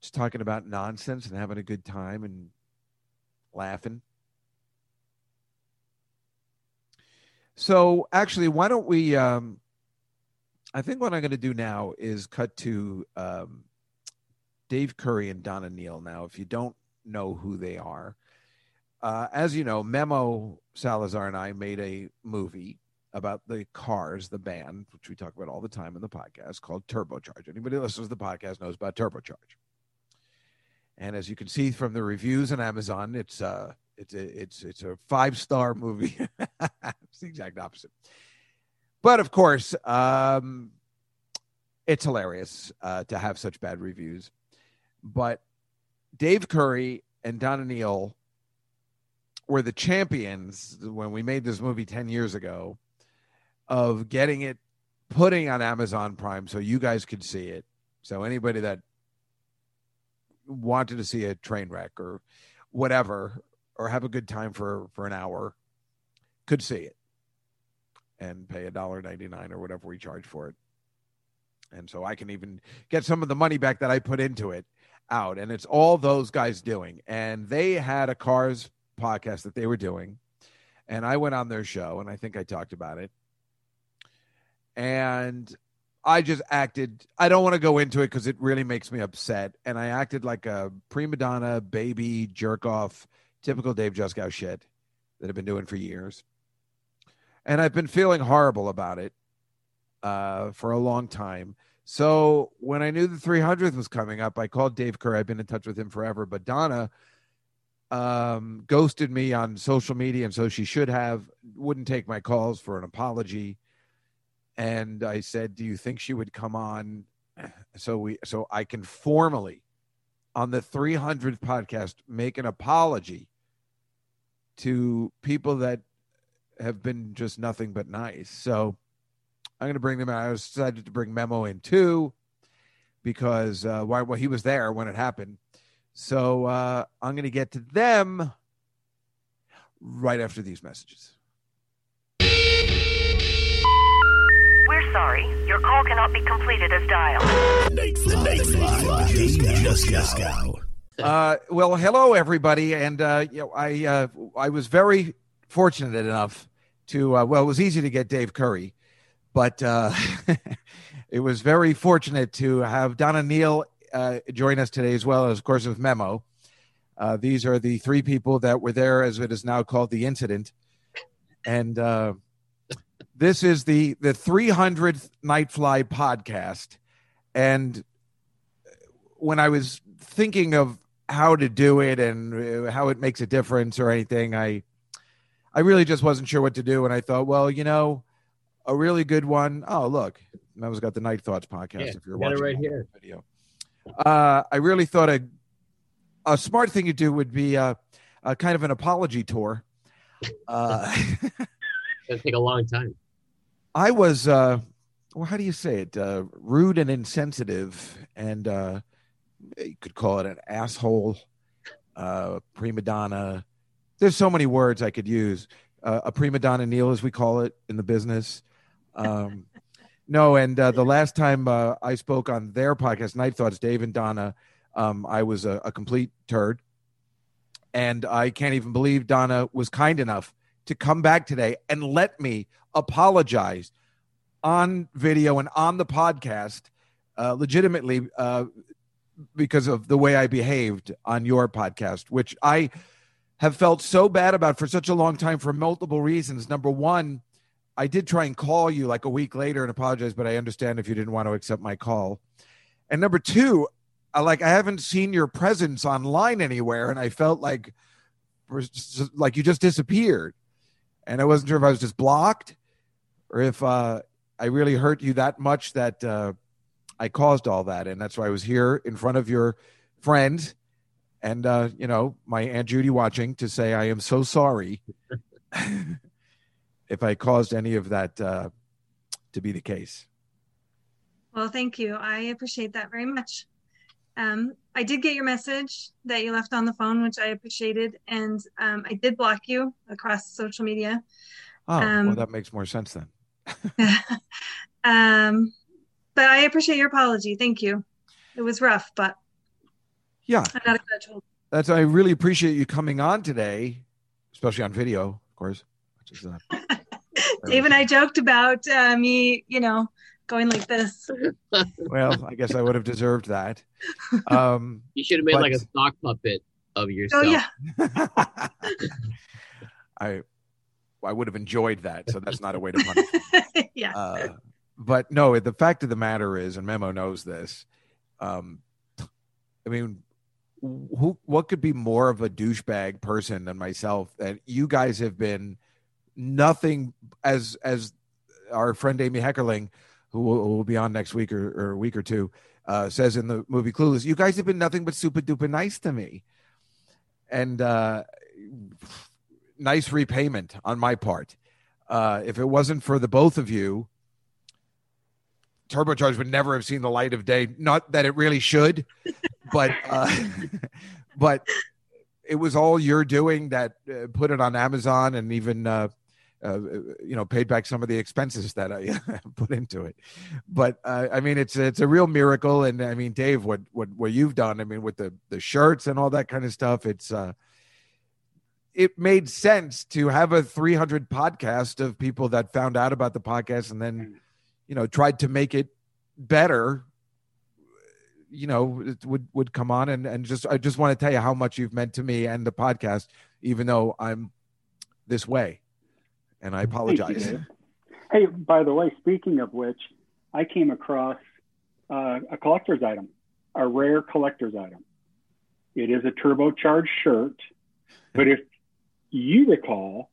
just talking about nonsense and having a good time and laughing so actually why don't we um i think what i'm going to do now is cut to um dave curry and donna neal now if you don't know who they are uh, as you know, Memo Salazar and I made a movie about the Cars, the band, which we talk about all the time in the podcast, called Turbocharge. Anybody who listens to the podcast knows about Turbocharge. And as you can see from the reviews on Amazon, it's uh it's a, it's it's a five star movie. it's the exact opposite. But of course, um, it's hilarious uh, to have such bad reviews. But Dave Curry and Donna Neal were the champions when we made this movie 10 years ago of getting it putting on Amazon Prime so you guys could see it. So anybody that wanted to see a train wreck or whatever or have a good time for for an hour could see it and pay a dollar 99 or whatever we charge for it. And so I can even get some of the money back that I put into it out and it's all those guys doing and they had a cars podcast that they were doing, and I went on their show, and I think I talked about it, and I just acted. I don't want to go into it because it really makes me upset, and I acted like a prima donna, baby, jerk off, typical Dave Juskow shit that I've been doing for years, and I've been feeling horrible about it uh, for a long time. So when I knew the 300th was coming up, I called Dave Kerr. I've been in touch with him forever, but Donna um, ghosted me on social media, and so she should have wouldn't take my calls for an apology. And I said, "Do you think she would come on?" So we, so I can formally, on the 300th podcast, make an apology to people that have been just nothing but nice. So I'm going to bring them out. I was decided to bring Memo in too because uh, why? Well, he was there when it happened so uh, I'm going to get to them right after these messages. We're sorry. Your call cannot be completed as dialed. Uh, well, hello everybody, and uh, you know, I uh, I was very fortunate enough to uh, well, it was easy to get Dave Curry, but uh, it was very fortunate to have Donna Neal uh, join us today as well as, of course, with Memo. These are the three people that were there, as it is now called, the incident, and this is the the 300th Nightfly podcast. And when I was thinking of how to do it and uh, how it makes a difference or anything, I I really just wasn't sure what to do, and I thought, well, you know, a really good one. Oh, look, Memo's got the Night Thoughts podcast. Yeah, if you're watching right here. video, uh, I really thought a a smart thing to do would be a, a kind of an apology tour Uh, It'll take a long time. I was, uh, well, how do you say it? Uh, rude and insensitive, and uh, you could call it an asshole, uh, prima donna. There's so many words I could use. Uh, a prima donna Neil, as we call it in the business. Um, no, and uh, the last time uh, I spoke on their podcast, Night Thoughts, Dave and Donna, um, I was a, a complete turd. And I can't even believe Donna was kind enough to come back today and let me apologize on video and on the podcast uh, legitimately uh, because of the way I behaved on your podcast, which I have felt so bad about for such a long time for multiple reasons. Number one, I did try and call you like a week later and apologize, but I understand if you didn't want to accept my call. And number two, I, like I haven't seen your presence online anywhere, and I felt like like you just disappeared, and I wasn't sure if I was just blocked or if uh, I really hurt you that much that uh, I caused all that, and that's why I was here in front of your friends and uh, you know my aunt Judy watching to say I am so sorry if I caused any of that uh, to be the case. Well, thank you. I appreciate that very much. Um, I did get your message that you left on the phone, which I appreciated, and um, I did block you across social media. Oh, Um, well, that makes more sense then. Um, but I appreciate your apology. Thank you. It was rough, but Yeah, I'm not a grudge holder. that's. I really appreciate you coming on today, especially on video, of course. Which is, uh, Dave and I joked about uh, me, you know, going like this. well, I guess I would have deserved that. Um, You should have made but- like a sock puppet of Oh yourself. yeah, I I would have enjoyed that. So that's not a way to punish. yeah. Uh, but no, the fact of the matter is, and Memo knows this. Um, I mean, who? What could be more of a douchebag person than myself? That you guys have been nothing as as our friend Amy Heckerling, who will, will be on next week or, or a week or two, uh, says in the movie Clueless. You guys have been nothing but super duper nice to me, and uh, nice repayment on my part. Uh, if it wasn't for the both of you, Turbocharged would never have seen the light of day. Not that it really should, but uh, but it was all you're doing that uh, put it on Amazon and even uh, uh, you know paid back some of the expenses that I put into it. But uh, I mean, it's it's a real miracle, and I mean, Dave, what what what you've done, I mean, with the the shirts and all that kind of stuff, it's. uh it made sense to have a 300 podcast of people that found out about the podcast and then you know tried to make it better you know it would would come on and and just i just want to tell you how much you've meant to me and the podcast even though i'm this way and i apologize Dave. Hey, by the way, speaking of which, I came across uh, a collector's item, a rare collector's item. It is a turbocharged shirt, but if you recall,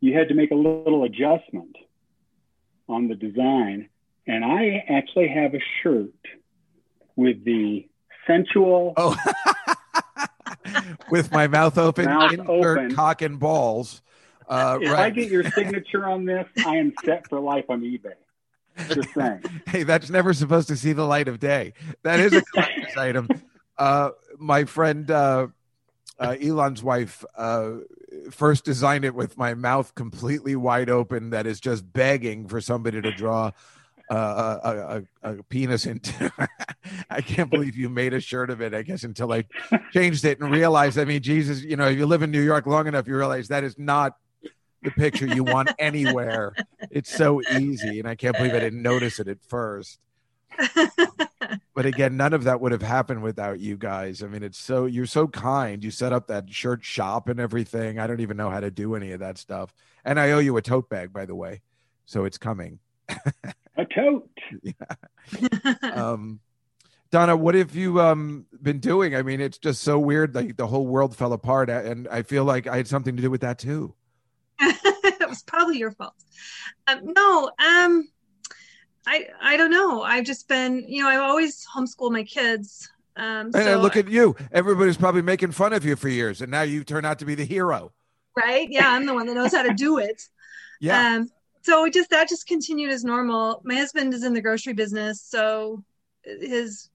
you had to make a little adjustment on the design. And I actually have a shirt with the sensual. Oh, with my mouth open Mouth insert open. cock and balls uh if I get your signature on this, I am set for life on eBay. Just saying. hey, that's never supposed to see the light of day. That is a collector's item. Uh, my friend uh, uh, Elon's wife uh, first designed it with my mouth completely wide open, that is just begging for somebody to draw uh, a, a, a, a penis into. I can't believe you made a shirt of it. I guess until I changed it and realized. I mean, Jesus, you know, if you live in New York long enough, you realize that is not the picture you want anywhere. It's so easy, and I can't believe I didn't notice it at first. but again, none of that would have happened without you guys. I mean, it's so you're so kind. You set up that shirt shop and everything. I don't even know how to do any of that stuff. And I owe you a tote bag, by the way, so it's coming. A tote. um, Donna, what have you um, been doing? I mean, it's just so weird. Like the whole world fell apart, and I feel like I had something to do with that too. it was probably your fault. Um, no, um, I I don't know. I've just been, you know, I've always homeschooled my kids. Um, And so look at you. Everybody's probably making fun of you for years, and now you turn out to be the hero. right? Yeah, I'm the one that knows how to do it. Yeah. Um, so it just that just continued as normal. My husband is in the grocery business, so his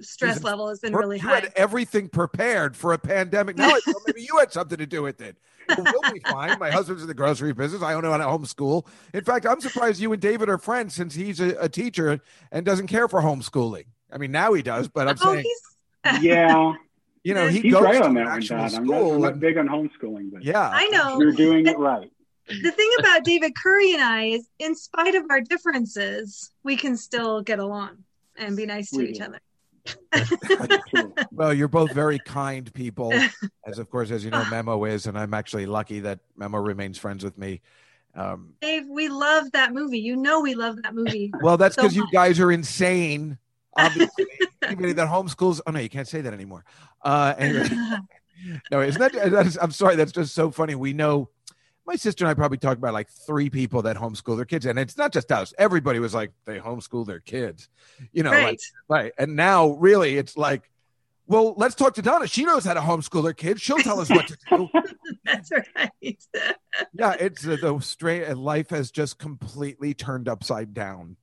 stress He's- level has been Per- really you high. had everything prepared for a pandemic. Now I thought maybe you had something to do with it. Well, we'll be fine. My husband's in the grocery business. I don't know how to homeschool. In fact, I'm surprised you and David are friends since he's a, a teacher and doesn't care for homeschooling. I mean, now he does, but I'm Oh, saying, he's Yeah, you know, he he's goes right on that one, actual I'm not. I'm not big on homeschooling, but yeah, I know. you're doing it right. The thing about David Curry and I is, in spite of our differences, we can still get along and be nice to We each do. other. Well, you're both very kind people, as of course, as you know, Memo is, and I'm actually lucky that Memo remains friends with me. Um, Dave, we love that movie. You know we love that movie. well, that's so because you guys are insane. Obviously, anybody that homeschools. Oh no, you can't say that anymore. Uh, anyway, no, isn't that? That's, I'm sorry. That's just so funny. We know. My sister and I probably talked about like three people that homeschool their kids, and it's not just us. Everybody was like they homeschool their kids, you know, like right. Right. And now, really, it's like, well, let's talk to Donna. She knows how to homeschool her kids. She'll tell us what to do. That's right. yeah, it's uh, the straight life has just completely turned upside down.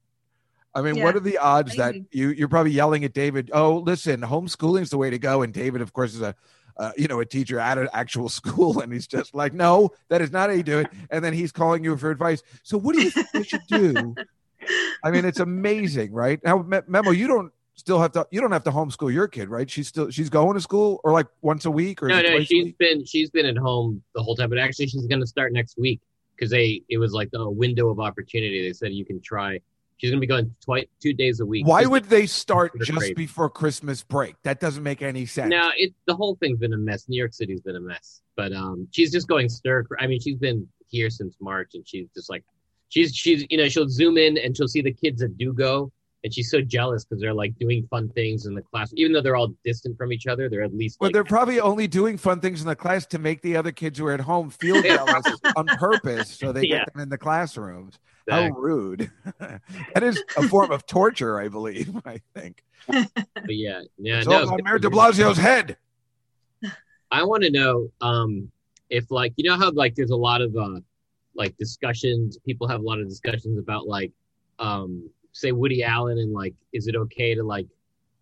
I mean, what are the odds that you you're probably yelling at David? Oh, listen, homeschooling's the way to go. And David, of course, is a uh, you know a teacher at an actual school, and he's just like, no, that is not how you do it. And then he's calling you for advice. So, what do you think I should do? I mean, it's amazing, right? Now, Memo, you don't still have to you don't have to homeschool your kid, right? She's still she's going to school or like once a week or No, no, week? been she's been at home the whole time, but actually she's going to start next week because they it was like a window of opportunity. They said you can try. She's going to be going twice two days a week. Why Just- would they start just crazy. before Christmas break? That doesn't make any sense. No, it the whole thing's been a mess. New York City's been a mess, but um, she's just going stir. I mean, she's been here since March, and she's just like, she's she's you know she'll zoom in and she'll see the kids that do go, and she's so jealous because they're like doing fun things in the class, even though they're all distant from each other. They're at least Well, like, they're probably only doing fun things in the class to make the other kids who are at home feel jealous on purpose, so they Yeah. get them in the classrooms. How rude! that is a form of torture, I believe. I think but yeah, yeah. it's no, on Mayor De Blasio's head. I want to know um, if like you know how like there's a lot of uh, like discussions. People have a lot of discussions about like um, say Woody Allen and like is it okay to like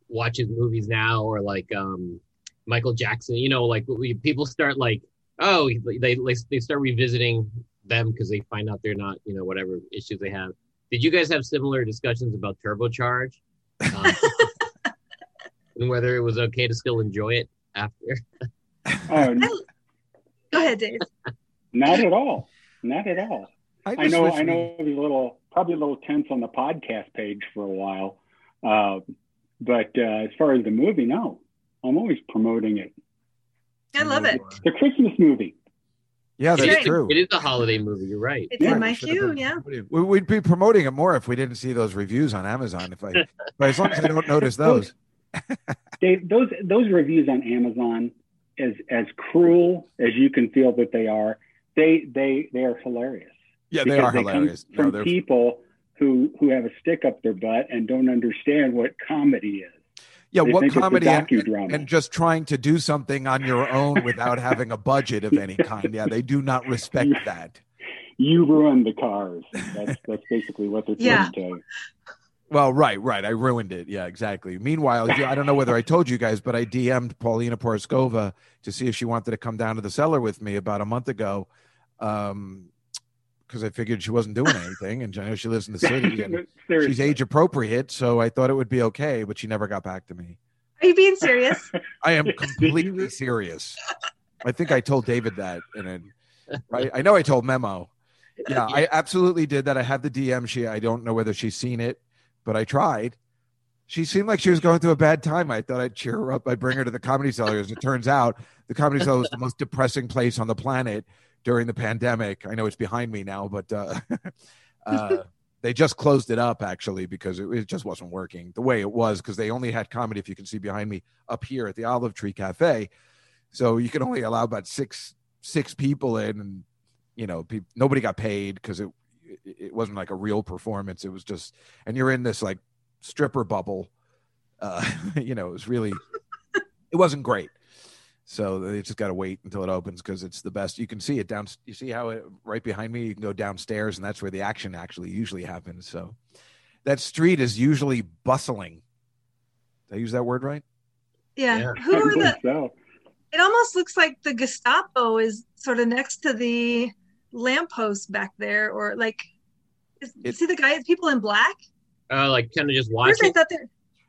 watch his movies now or like um, Michael Jackson? You know, like we, people start like oh they they start revisiting them because they find out they're not you know whatever issues they have. Did you guys have similar discussions about Turbocharge? Um, and whether it was okay to still enjoy it after? Oh, no. Go ahead, Dave. not at all. Not at all. I, I know. I know. It was a little, probably a little tense on the podcast page for a while, uh, but uh, as far as the movie, no, I'm always promoting it. I love it. The Christmas movie. Yeah, that's is- true. It is a holiday movie. You're right. It's Yeah, in my we should have queue. Yeah. We- We'd be promoting it more if we didn't see those reviews on Amazon. If I, but as long as I don't notice those, Dave, those those reviews on Amazon, as as cruel as you can feel that they are, they they they are hilarious. yeah, they are come hilarious. No, from they're people who who have a stick up their butt and don't understand what comedy is. Yeah. they What think it's a comedy and, and just trying to do something on your own without having a budget of any kind. Yeah, they do not respect that. You ruined the cars. That's that's basically what they're trying Yeah. to. Well, right, right. I ruined it. Yeah, exactly. Meanwhile, I don't know whether I told you guys, but I DM'd Paulina Porizkova to see if she wanted to come down to the cellar with me about a month ago. Um, because I figured she wasn't doing anything, and I know she lives in the city, and she's age appropriate, so I thought it would be okay. But she never got back to me. Are you being serious? I am completely serious. I think I told David that, and then, right? I know I told Memo. Yeah, I absolutely did that. I have the DM. She, I don't know whether she's seen it, but I tried. She seemed like she was going through a bad time. I thought I'd cheer her up. I'd bring her to the comedy cellar. As it turns out, the comedy cellar is the most depressing place on the planet during the pandemic. I know it's behind me now, but uh, uh, they just closed it up actually because it, it just wasn't working the way it was because they only had comedy, if you can see behind me, up here at the Olive Tree Cafe. So you could only allow about six six people in, and you know, pe- nobody got paid because it it wasn't like a real performance. It was just, and you're in this like stripper bubble. Uh, you know, it was really, it wasn't great. So they just got to wait until it opens because it's the best. You can see it down. You see how it right behind me. You can go downstairs, and that's where the action actually usually happens. So that street is usually bustling. Did I use that word right? Yeah. Yeah. Who are the? so. It almost looks like the Gestapo is sort of next to the lamppost back there, or like, is, It- see the guy, people in black. Uh, like kind of just First I watching.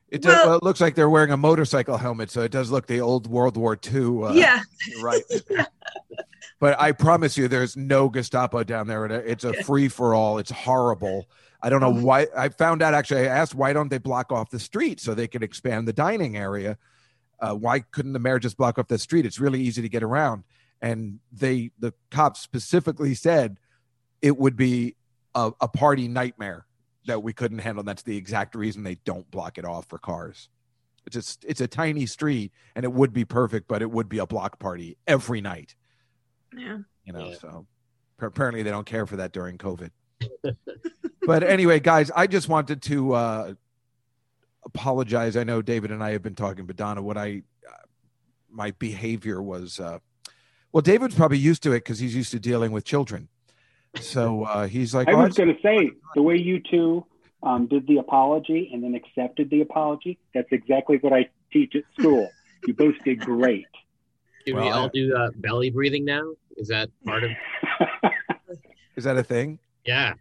It, does, Well- well, it looks like they're wearing a motorcycle helmet, so it does look the old World War II. Uh, yeah. right. but I promise you, there's no Gestapo down there. It's a free for all. It's horrible. I don't know why. I found out actually. I asked why don't they block off the street so they could expand the dining area. Uh, why couldn't the mayor just block off the street? It's really easy to get around. And they, the cops specifically said it would be a, a party nightmare that we couldn't handle. That's the exact reason they don't block it off for cars. It's just it's a tiny street, and it would be perfect, but it would be a block party every night. Yeah. You know, so pa- apparently they don't care for that during COVID. but anyway, guys, I just wanted to uh, apologize. I know David and I have been talking, but Donna, what I uh, my behavior was uh, well, David's probably used to it because he's used to dealing with children. So uh, he's like, I "Oh, was going to say the way you two um, did the apology and then accepted the apology. That's exactly what I teach at school. You both did great. Do we all do uh, belly breathing now? Is that part of? is that a thing? Yeah.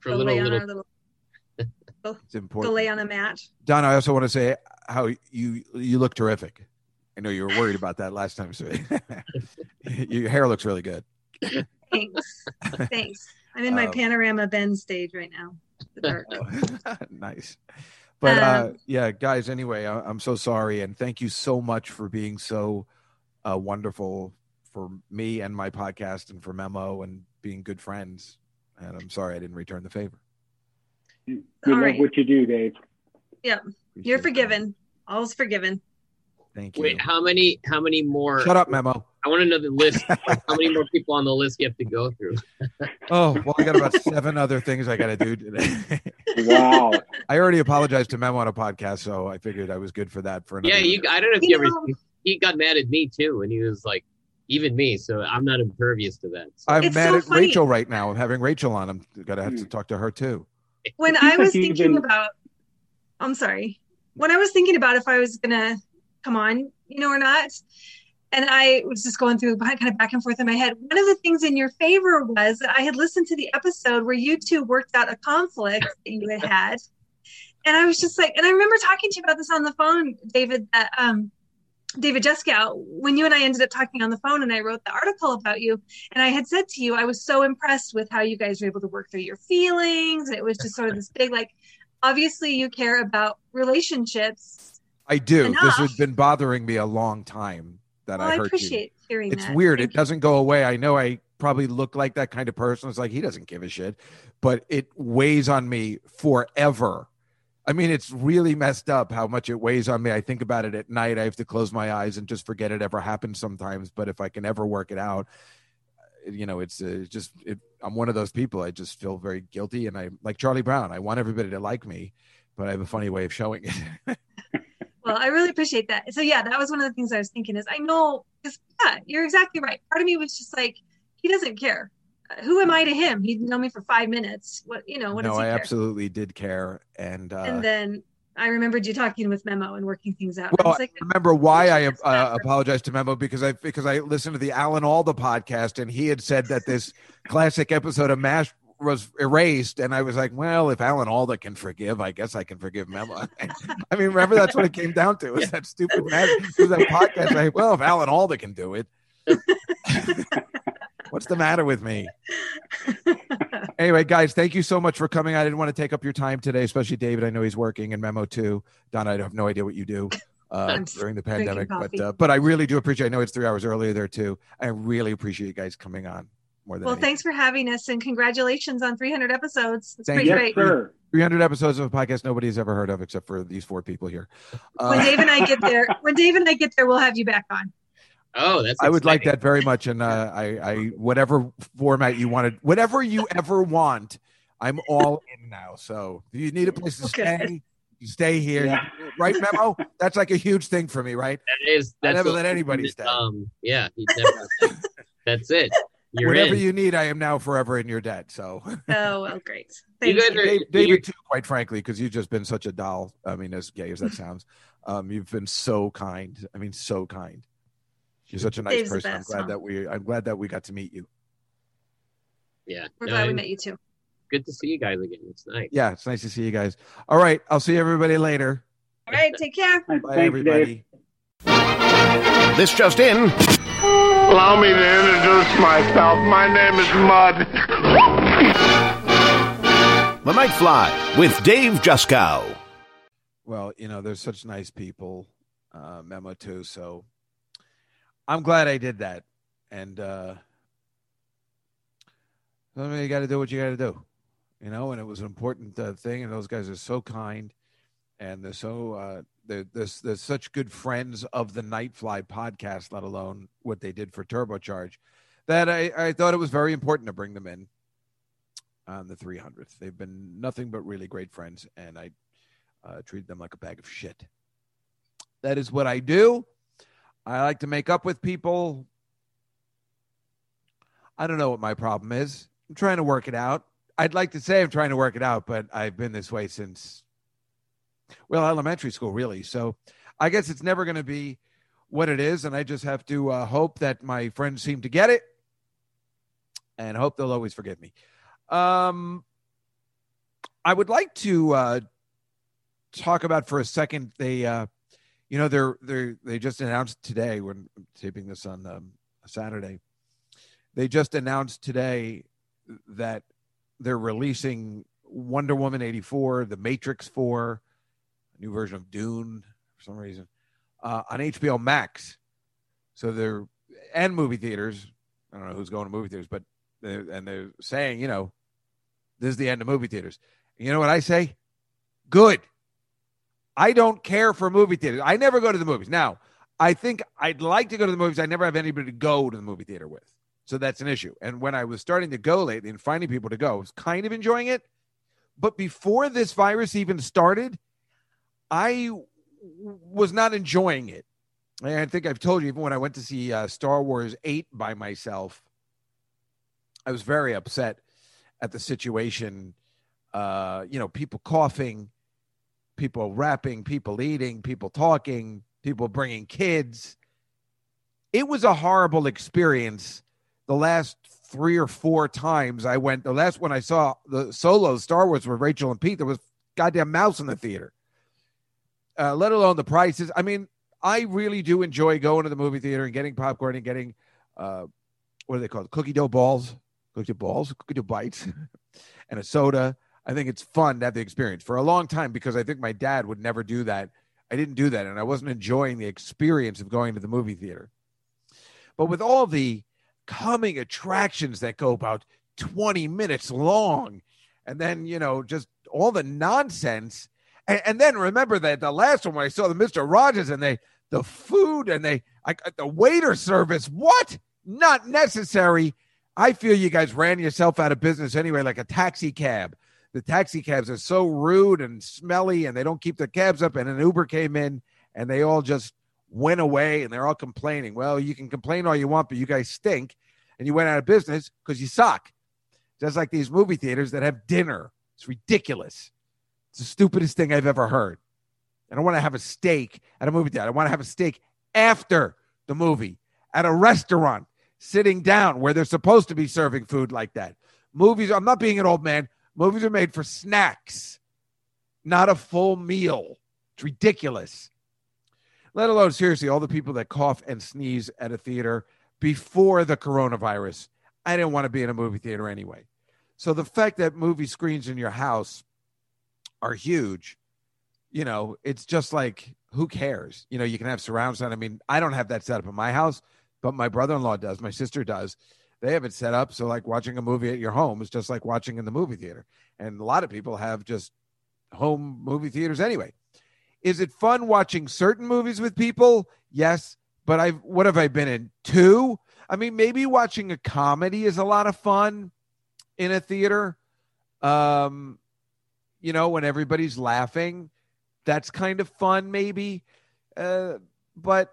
For Go little little. little. Go, It's go important. lay on a mat. Don, I also want to say how you you look terrific. I know you were worried about that last time, so your hair looks really good. Thanks. Thanks. I'm in my Um, panorama bend stage right now. The dark. nice. But uh, Um, yeah, guys. Anyway, I, I'm so sorry, and thank you so much for being so uh, wonderful for me and my podcast, and for Memo, and being good friends. And I'm sorry I didn't return the favor. You All love right. what you do, Dave. Yep. You're forgiven. All's forgiven. Thank you. Wait, how many? How many more? Shut up, Memo. I want to know the list. like, how many more people on the list you have to go through? Oh well, I got about seven other things I got to do today. Wow. I already apologized to Memo on a podcast, so I figured I was good for that. For another Yeah, you. I don't know if You you, ever. He got mad at me too, and he was like, even me. So I'm not impervious to that. So. I'm It's mad so at funny. Rachel right now. I'm having Rachel on. I'm gonna have to hmm. talk to her too. When I was thinking been- about, I'm sorry. When I was thinking about if I was gonna come on, you know, or not, and I was just going through kind of back and forth in my head. One of the things in your favor was that I had listened to the episode where you two worked out a conflict that you had had, and I was just like, and I remember talking to you about this on the phone, David. That um, David Juskow, when you and I ended up talking on the phone, and I wrote the article about you, and I had said to you, I was so impressed with how you guys were able to work through your feelings, it was just sort of this big, like, obviously you care about relationships. I do. Enough. This has been bothering me a long time. That Well, I I heard appreciate you. hearing It's that. weird. Thank it doesn't go away. I know I probably look like that kind of person. It's like he doesn't give a shit, but it weighs on me forever. I mean, it's really messed up how much it weighs on me. I think about it at night. I have to close my eyes and just forget it ever happened sometimes. But if I can ever work it out, you know, it's uh, just it, I'm one of those people. I just feel very guilty, and I like Charlie Brown. I want everybody to like me, but I have a funny way of showing it. Well, I really appreciate that. So yeah, that was one of the things I was thinking is I know because yeah, you're exactly right. Part of me was just like, he doesn't care. Uh, who am I to him? He'd known me for five minutes. What you know? What no, does he I care? absolutely did care, and uh, and then I remembered you talking with Memo and working things out. I Well, was like, I remember why I uh, apologized to Memo because I because I listened to the Alan Alda podcast and he had said that this classic episode of MASH was erased, and I was like, well, if Alan Alda can forgive, I guess I can forgive Memo. I mean, remember that's what it came down to was that stupid MASH, was that podcast. Like, well, if Alan Alda can do it, what's the matter with me? anyway, guys, thank you so much for coming. I didn't want to take up your time today, especially David. I know he's working and Memo too. Don, I have no idea what you do uh, during the pandemic, but uh, but I really do appreciate. I know it's three hours earlier there too. I really appreciate you guys coming on more than well, anything. thanks for having us and congratulations on 300 episodes. It's Thank pretty you. great. 300 episodes of a podcast nobody's ever heard of except for these four people here. When Uh, Dave and I get there, when Dave and I get there, we'll have you back on. Oh, that's. I would like that very much, and uh, I, I, whatever format you wanted, whatever you ever want, I'm all in now. So if you need a place to Okay. stay, You stay here, Yeah. right, Memo? That's like a huge thing for me, right? That is. I never let anybody stay. Um. Yeah. Never, that's it. You're Whatever in. you need, I am now forever in your debt. So, Oh, well, great. You Thank guys you. are- Dave, you- David, too, quite frankly, because you've just been such a doll. I mean, as gay as that sounds, um, you've been so kind. I mean, so kind. You're such a nice Dave's person. I'm glad huh? that we. I'm glad that we got to meet you. Yeah. We're No, glad we I'm- met you too. Good to see you guys again. It's nice. Yeah, it's nice to see you guys. All right, I'll see everybody later. All right, take care. Bye, Thanks, everybody. Dave. This just in. Allow me to introduce myself. My name is Mud. The Nightfly with Dave Juskow. Well, you know, there's such nice people, uh, Memo too. So I'm glad I did that. And uh, I mean, you got to do what you got to do, you know. And it was an important uh, thing. And those guys are so kind, and they're so uh, they're, they're they're such good friends of the Nightfly podcast. Let alone what they did for Turbocharge, that I I thought it was very important to bring them in on the 300th. They've been nothing but really great friends, and I uh, treat them like a bag of shit. That is what I do. I like to make up with people. I don't know what my problem is. I'm trying to work it out. I'd like to say I'm trying to work it out, but I've been this way since, well, elementary school, really. So I guess it's never going to be what it is. And I just have to uh, hope that my friends seem to get it and hope they'll always forgive me. Um, I would like to uh, talk about for a second. They, uh, you know, they're they they just announced today. When I'm taping this on um, Saturday, they just announced today that they're releasing Wonder Woman eighty four, The Matrix four, new version of Dune for some reason uh, on HBO Max. So they're and movie theaters. I don't know who's going to movie theaters, but they're, and they're saying, you know, this is the end of movie theaters. You know what I say? Good. I don't care for movie theaters. I never go to the movies. Now, I think I'd like to go to the movies. I never have anybody to go to the movie theater with. So that's an issue. And when I was starting to go lately and finding people to go, I was kind of enjoying it. But before this virus even started, I was not enjoying it. And I think I've told you, even when I went to see uh, Star Wars 8 by myself, I was very upset at the situation. Uh, you know, people coughing, people rapping, people eating, people talking, people bringing kids. It was a horrible experience. The last three or four times I went, the last one I saw the solo Star Wars with Rachel and Pete, there was goddamn mouse in the theater. Uh, let alone the prices. I mean, I really do enjoy going to the movie theater and getting popcorn and getting uh, what are they called? Cookie dough balls, cookie dough balls, cookie dough bites, and a soda. I think it's fun to have the experience for a long time because I think my dad would never do that. I didn't do that, and I wasn't enjoying the experience of going to the movie theater. But with all the coming attractions that go about 20 minutes long, and then, you know, just all the nonsense. And, and then remember that the last one when I saw the Mr. Rogers and they, the food and they, I, the waiter service, what? Not necessary. I feel you guys ran yourself out of business anyway, like a taxi cab. The taxi cabs are so rude and smelly, and they don't keep their cabs up. And an Uber came in, and they all just went away, and they're all complaining. Well, you can complain all you want, but you guys stink, and you went out of business because you suck. Just like these movie theaters that have dinner. It's ridiculous. It's the stupidest thing I've ever heard. I don't want to have a steak at a movie theater. I want to have a steak after the movie at a restaurant, sitting down where they're supposed to be serving food like that. Movies, I'm not being an old man. Movies are made for snacks, not a full meal. It's ridiculous. Let alone, seriously, all the people that cough and sneeze at a theater before the coronavirus. I didn't want to be in a movie theater anyway. So the fact that movie screens in your house are huge, you know, it's just like, who cares? You know, you can have surround sound. I mean, I don't have that set up in my house, but my brother in law does, my sister does. They have it set up. So, like watching a movie at your home is just like watching in the movie theater. And a lot of people have just home movie theaters anyway. Is it fun watching certain movies with people? Yes. But I've, what have I been in? Two? I mean, maybe watching a comedy is a lot of fun in a theater. Um, you know, when everybody's laughing. that's kind of fun, maybe. Uh, but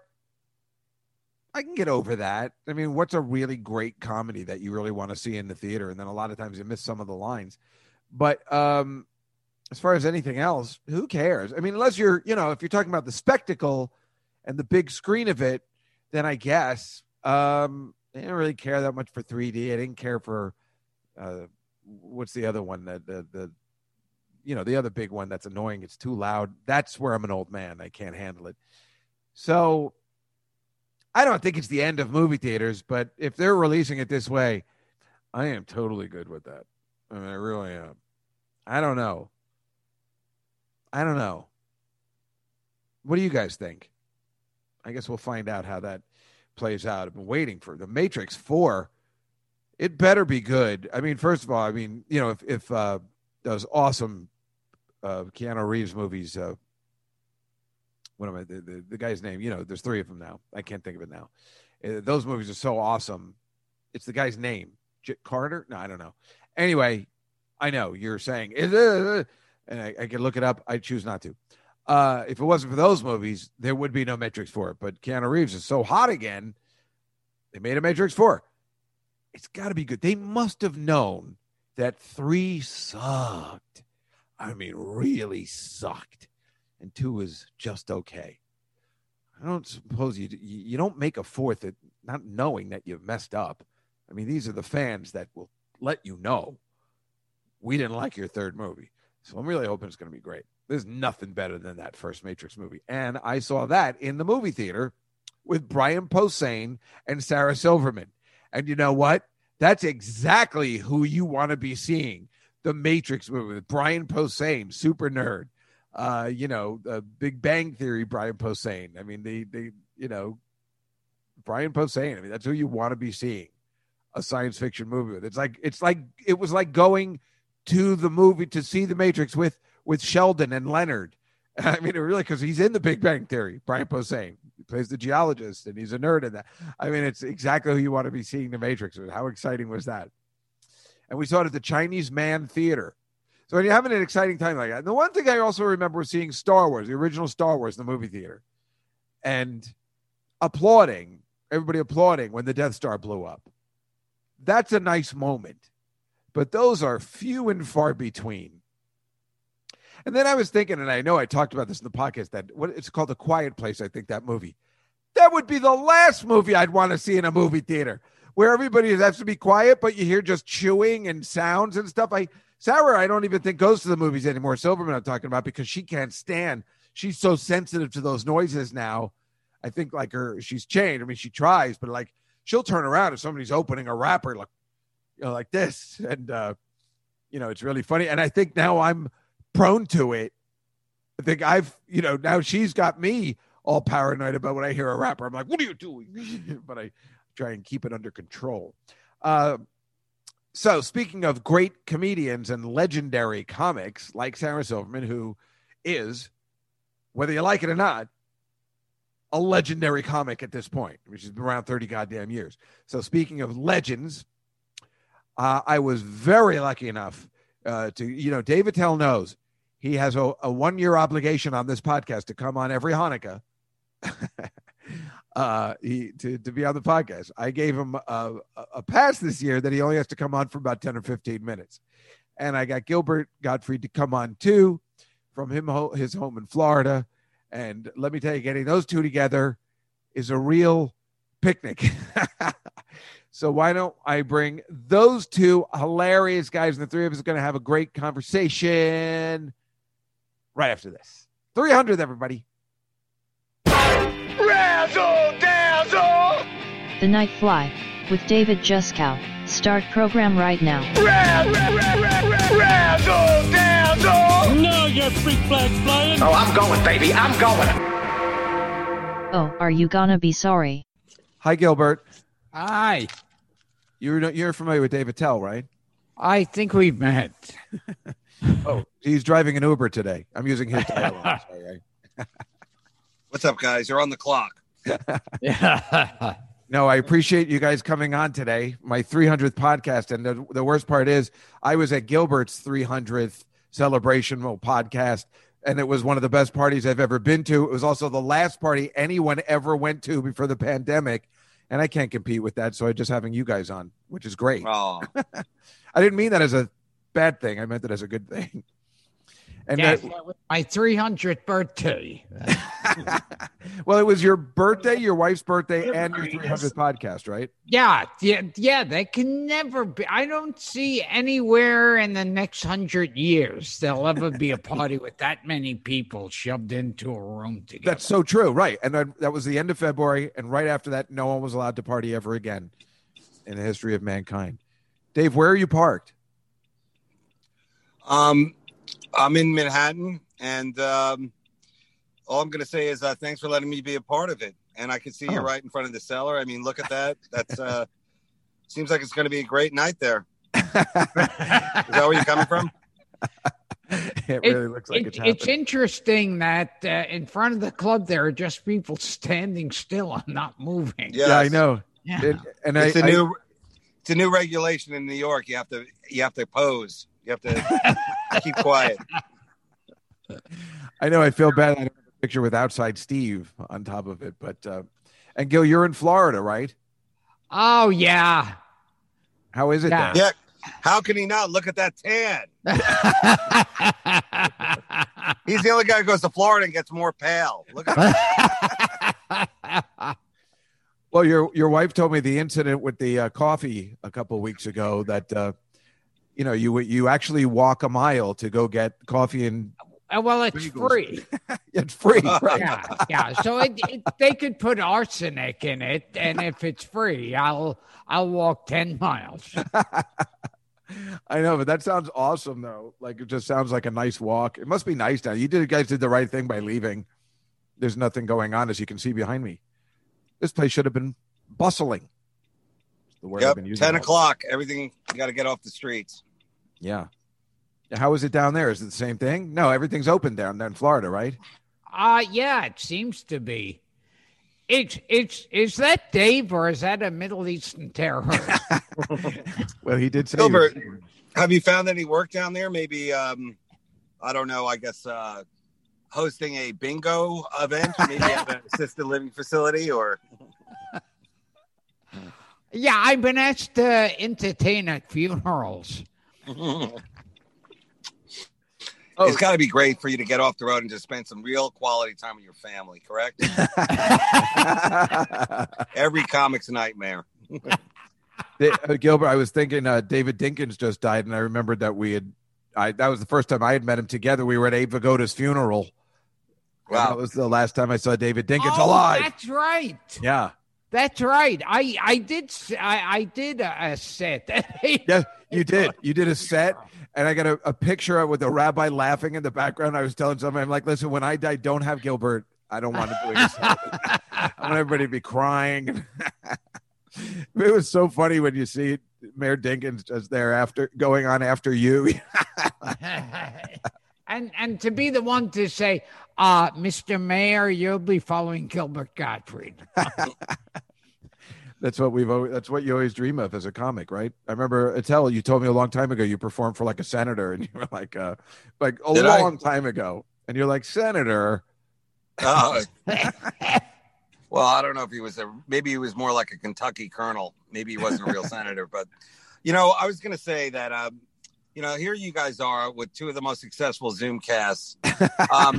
I can get over that. I mean, what's a really great comedy that you really want to see in the theater? And then a lot of times you miss some of the lines. But um, as far as anything else, who cares? I mean, unless you're, you know, if you're talking about the spectacle and the big screen of it, then I guess um, I didn't really care that much for 3D. I didn't care for uh, what's the other one? that the the you know the other big one that's annoying. It's too loud. That's where I'm an old man. I can't handle it. So I don't think it's the end of movie theaters, but if they're releasing it this way, I am totally good with that. I mean, I really am. I don't know. I don't know. What do you guys think? I guess we'll find out how that plays out. I've been waiting for the Matrix 4. It better be good. I mean, first of all, I mean, you know, if if uh, those awesome uh, Keanu Reeves movies, uh, what am I? The, the, the, guy's name? You know, there's three of them now. I can't think of it now. Uh, those movies are so awesome. It's the guy's name, J- Carter. No, I don't know. Anyway, I know you're saying, and I, I can look it up. I choose not to. Uh, if it wasn't for those movies, there would be no Matrix 4. But Keanu Reeves is so hot again, they made a Matrix 4. It's got to be good. They must have known that 3 sucked. I mean, really sucked. And 2 was just okay. I don't suppose you you don't make a fourth at not knowing that you've messed up. I mean, these are the fans that will let you know we didn't like your third movie. So I'm really hoping it's going to be great. There's nothing better than that first Matrix movie. And I saw that in the movie theater with Brian Posehn and Sarah Silverman. And you know what? That's exactly who you want to be seeing. The Matrix movie with Brian Posehn, super nerd. Uh, you know, the Big Bang Theory, Brian Posehn. I mean, they the you know, Brian Posehn. I mean, that's who you want to be seeing a science fiction movie with. It's like it's like it was like going to the movie to see the Matrix with with Sheldon and Leonard. I mean, it really, because he's in the Big Bang Theory. Brian Posehn he plays the geologist, and he's a nerd in that. I mean, it's exactly who you want to be seeing the Matrix with. How exciting was that? And we saw it at the Chinese Mann Theater. So when you're having an exciting time like that, the one thing I also remember was seeing Star Wars, the original Star Wars, in the movie theater, and applauding, everybody applauding when the Death Star blew up. That's a nice moment, but those are few and far between. And then I was thinking, and I know I talked about this in the podcast that what it's called, The Quiet Place. I think that movie. That would be the last movie I'd want to see in a movie theater where everybody has to be quiet, but you hear just chewing and sounds and stuff. I Sarah, I don't even think goes to the movies anymore. Silverman, I'm talking about because she can't stand. She's so sensitive to those noises now. I think like her, she's changed. I mean, she tries, but like she'll turn around if somebody's opening a wrapper, like you know, like this, and uh, you know, it's really funny. And I think now I'm prone to it. I think I've, you know, now she's got me all paranoid about when I hear a rapper. I'm like, what are you doing? but I try and keep it under control. Uh, so, speaking of great comedians and legendary comics like Sarah Silverman, who is, whether you like it or not, a legendary comic at this point, which has been around 30 goddamn years. So, speaking of legends, uh, I was very lucky enough uh, to, you know, David Attell knows he has a, a one year obligation on this podcast to come on every Hanukkah. uh, he to, to be on the podcast. I gave him a, a pass this year that he only has to come on for about 10 or 15 minutes. And I got Gilbert Gottfried to come on too from him his home in Florida. And let me tell you, getting those two together is a real picnic. so why don't I bring those two hilarious guys, and the three of us are going to have a great conversation right after this. 300, everybody. Razzle dazzle! The Night Fly with David Juskow. Start program right now. Razzle dazzle! Now your freak flag's flying. Oh, I'm going, baby. I'm going. Oh, are you gonna be sorry? Hi, Gilbert. Hi. You're you're familiar with Dave Attell, right? I think we've met. oh, he's driving an Uber today. I'm using his dialogue. Sorry. What's up, guys? You're on the clock. yeah. No, I appreciate you guys coming on today. My 300th podcast, and the, the worst part is, I was at Gilbert's 300th celebration podcast and it was one of the best parties I've ever been to. It was also the last party anyone ever went to before the pandemic, and I can't compete with that. So I'm just having you guys on, which is great. Oh, I didn't mean that as a bad thing. I meant it as a good thing. And Yes, that- that my 300th birthday. well, it was your birthday, your wife's birthday, and your 300th podcast, right? Yeah, yeah, yeah. They can never be. I don't see anywhere in the next hundred years there'll ever be a party with that many people shoved into a room together. That's so true, right? And then that was the end of February, and right after that, no one was allowed to party ever again in the history of mankind. Dave, where are you parked? um, I'm in Manhattan, and um, all I'm going to say is uh, thanks for letting me be a part of it. And I can see you Oh. right in front of the cellar. I mean, look at that. That's uh, seems like it's going to be a great night there. is that where you're coming from? It It- really looks like it- it's it's interesting that uh, in front of the club there are just people standing still and not moving. Yeah, I know. Yeah. It- and it's I, a I- new it's a new regulation in New York. You have to you have to pose. You have to keep quiet. I know I feel bad. I don't have a picture with outside Steve on top of it, but uh, and Gil, you're in Florida, right? Oh yeah. How is it? Yeah. Yeah. How can he not look at that tan? He's the only guy who goes to Florida and gets more pale. Look at Well, your your wife told me the incident with the uh, coffee a couple of weeks ago that uh, you know you you actually walk a mile to go get coffee and Uh, well, it's Bagels. free. it's free, right? Yeah, yeah. So it, it, they could put arsenic in it, and if it's free, I'll I'll walk ten miles. I know, but that sounds awesome though. Like it just sounds like a nice walk. It must be nice now. You did you guys did the right thing by leaving. There's nothing going on as you can see behind me. This place should have been bustling. The word I've Yep, been using. ten o'clock. Everything you got to get off the streets. Yeah. How is it down there? Is it the same thing? No, everything's open down there in Florida, right? Uh yeah, it seems to be. It's it's is that Dave or is that a Middle Eastern terror? Well, he did say. Gilbert, have you found any work down there? Maybe um, I don't know. I guess uh, hosting a bingo event, maybe at an assisted living facility, or yeah, I've been asked to entertain at funerals. it's got to be great for you to get off the road and just spend some real quality time with your family. Correct? Every comic's nightmare. Da- uh, Gilbert, I was thinking uh, David Dinkins just died, and I remembered that we had. I that was the first time I had met him together. We were at Abe Vigoda's funeral. And Wow. that was the last time I saw David Dinkins oh, alive. That's right. Yeah, That's right. I I did I I did a, a set. yeah, you did. You did a set, and I got a, a picture with a rabbi laughing in the background. I was telling somebody, I'm like, listen, when I die, don't have Gilbert. I don't want to do this. I want everybody to be crying. it was so funny when you see Mayor Dinkins just there after going on after you. and and to be the one to say, uh, Mr. Mayor, you'll be following Gilbert Gottfried. That's what we've always, that's what you always dream of as a comic, right? I remember Attell, you told me a long time ago you performed for like a senator and you were like uh like a Did I? long time ago. And you're like, Senator. Uh, well, I don't know if he was a maybe he was more like a Kentucky colonel. Maybe he wasn't a real senator, but you know, I was going to say that um, you know, here you guys are with two of the most successful Zoom casts. Um,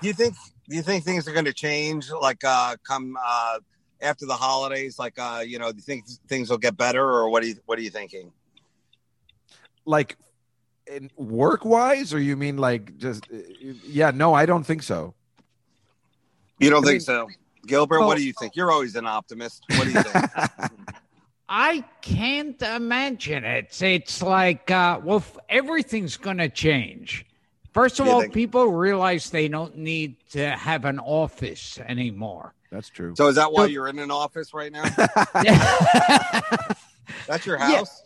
do you think do you think things are going to change like uh come uh after the holidays like uh you know, do you think things will get better or what do you what are you thinking? Like in work wise, or you mean like just yeah, no, I don't think so. You don't I think mean- so? Gilbert, Well- what do you think? You're always an optimist. What do you think? I can't imagine it. It's like, uh, well, everything's going to change. First of all, think- people realize they don't need to have an office anymore. That's true. so is that why So- you're in an office right now? That's your house?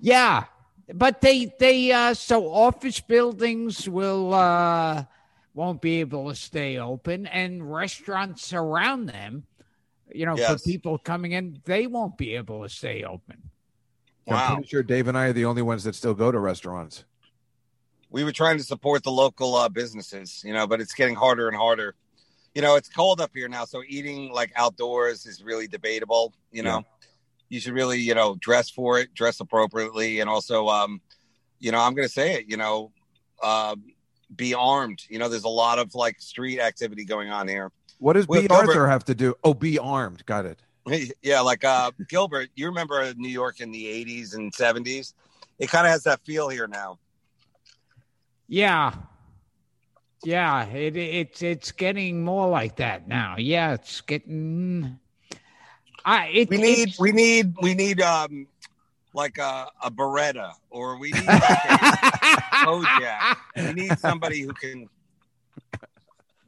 Yeah, but they they uh so office buildings will uh won't be able to stay open and restaurants around them, you know, Yes. for people coming in, they won't be able to stay open. I'm Wow. pretty sure Dave and I are the only ones that still go to restaurants. we were trying to support the local uh, businesses, you know, but it's getting harder and harder. You know, it's cold up here now, so eating like outdoors is really debatable. You know, Yeah. you should really, you know, dress for it, dress appropriately, and also, um, you know, I'm going to say it, you know, uh, be armed. You know, there's a lot of like street activity going on here. What does Well, B. Gilbert- Arthur have to do? Oh, be armed. Got it. yeah, like uh, Gilbert, you remember New York in the 80s and 70s? It kind of has that feel here now. Yeah. Yeah, it, it's it's getting more like that now. Yeah, it's getting. I it, we need it's- we need we need um like a, a Baretta or we need like a Kojak. We need somebody who can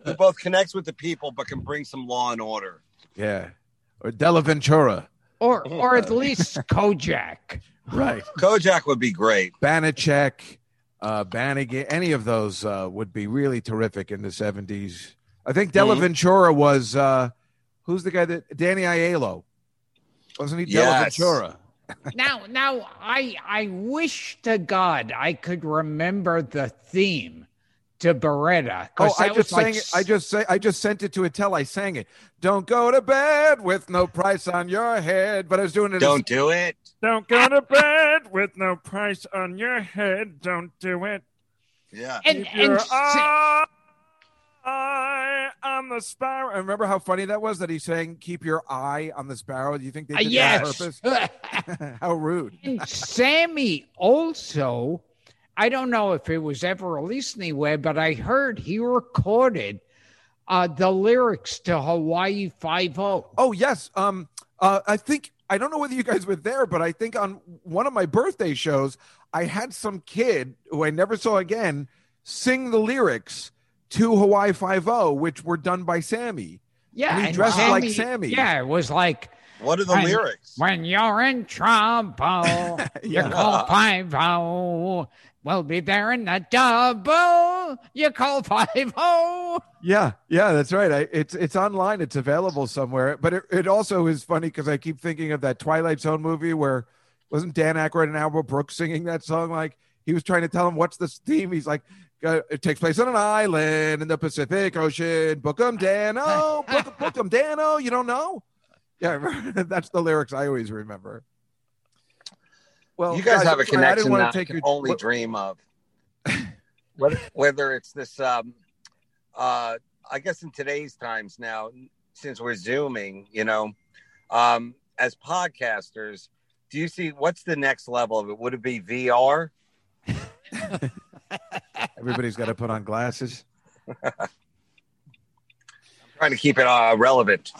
who both connects with the people but can bring some law and order. Yeah. Or Della Ventura. or or at least Kojak. Right. Kojak would be great. Banacek, uh, Bannigan, any of those uh, would be really terrific in the 70s. I think Della Mhm. Ventura was, uh, who's the guy that, Danny Aiello. Wasn't he Della Ventura? now now I I wish to God I could remember the theme to Baretta. Oh, 'cause I just was like sang it. I just say I just sent it to Attell. I sang it. Don't go to bed with no price on your head. But I was doing it. Don't do it. Don't go to bed with no price on your head. Don't do it. Yeah. and Keep and your sa- eye on the sparrow. I remember how funny that was that he's saying, "Keep your eye on the sparrow." Do you think they Uh, did yes. that on purpose? how rude! and Sammy also, I don't know if it was ever released anywhere, but I heard he recorded uh, the lyrics to Hawaii Five O. Oh yes. Um. Uh. I think I don't know whether you guys were there, but I think on one of my birthday shows, I had some kid who I never saw again sing the lyrics to Hawaii Five O, which were done by Sammy. Yeah, And he and dressed like Sammy. Yeah, it was like What are the when, lyrics? When you're in trouble, you Yeah. call five O. We'll be there in the double. You call five O. Yeah, yeah, that's right. I, it's it's online. It's available somewhere. But it, it also is funny because I keep thinking of that Twilight Zone movie where wasn't Dan Aykroyd and Albert Brooks singing that song? Like he was trying to tell him what's the theme. He's like, it takes place on an island in the Pacific Ocean. Book 'em, Danno. Book, book 'em, Danno. You don't know? Yeah, that's the lyrics I always remember. Well, you guys, have a I didn't connection wanna that I take can your- only what- dream of. whether, whether it's this, um, uh, I guess in today's times now, since we're zooming, you know, um, as podcasters, do you see what's the next level of it? Would it be VR? Everybody's got to put on glasses. I'm trying to keep it uh, relevant.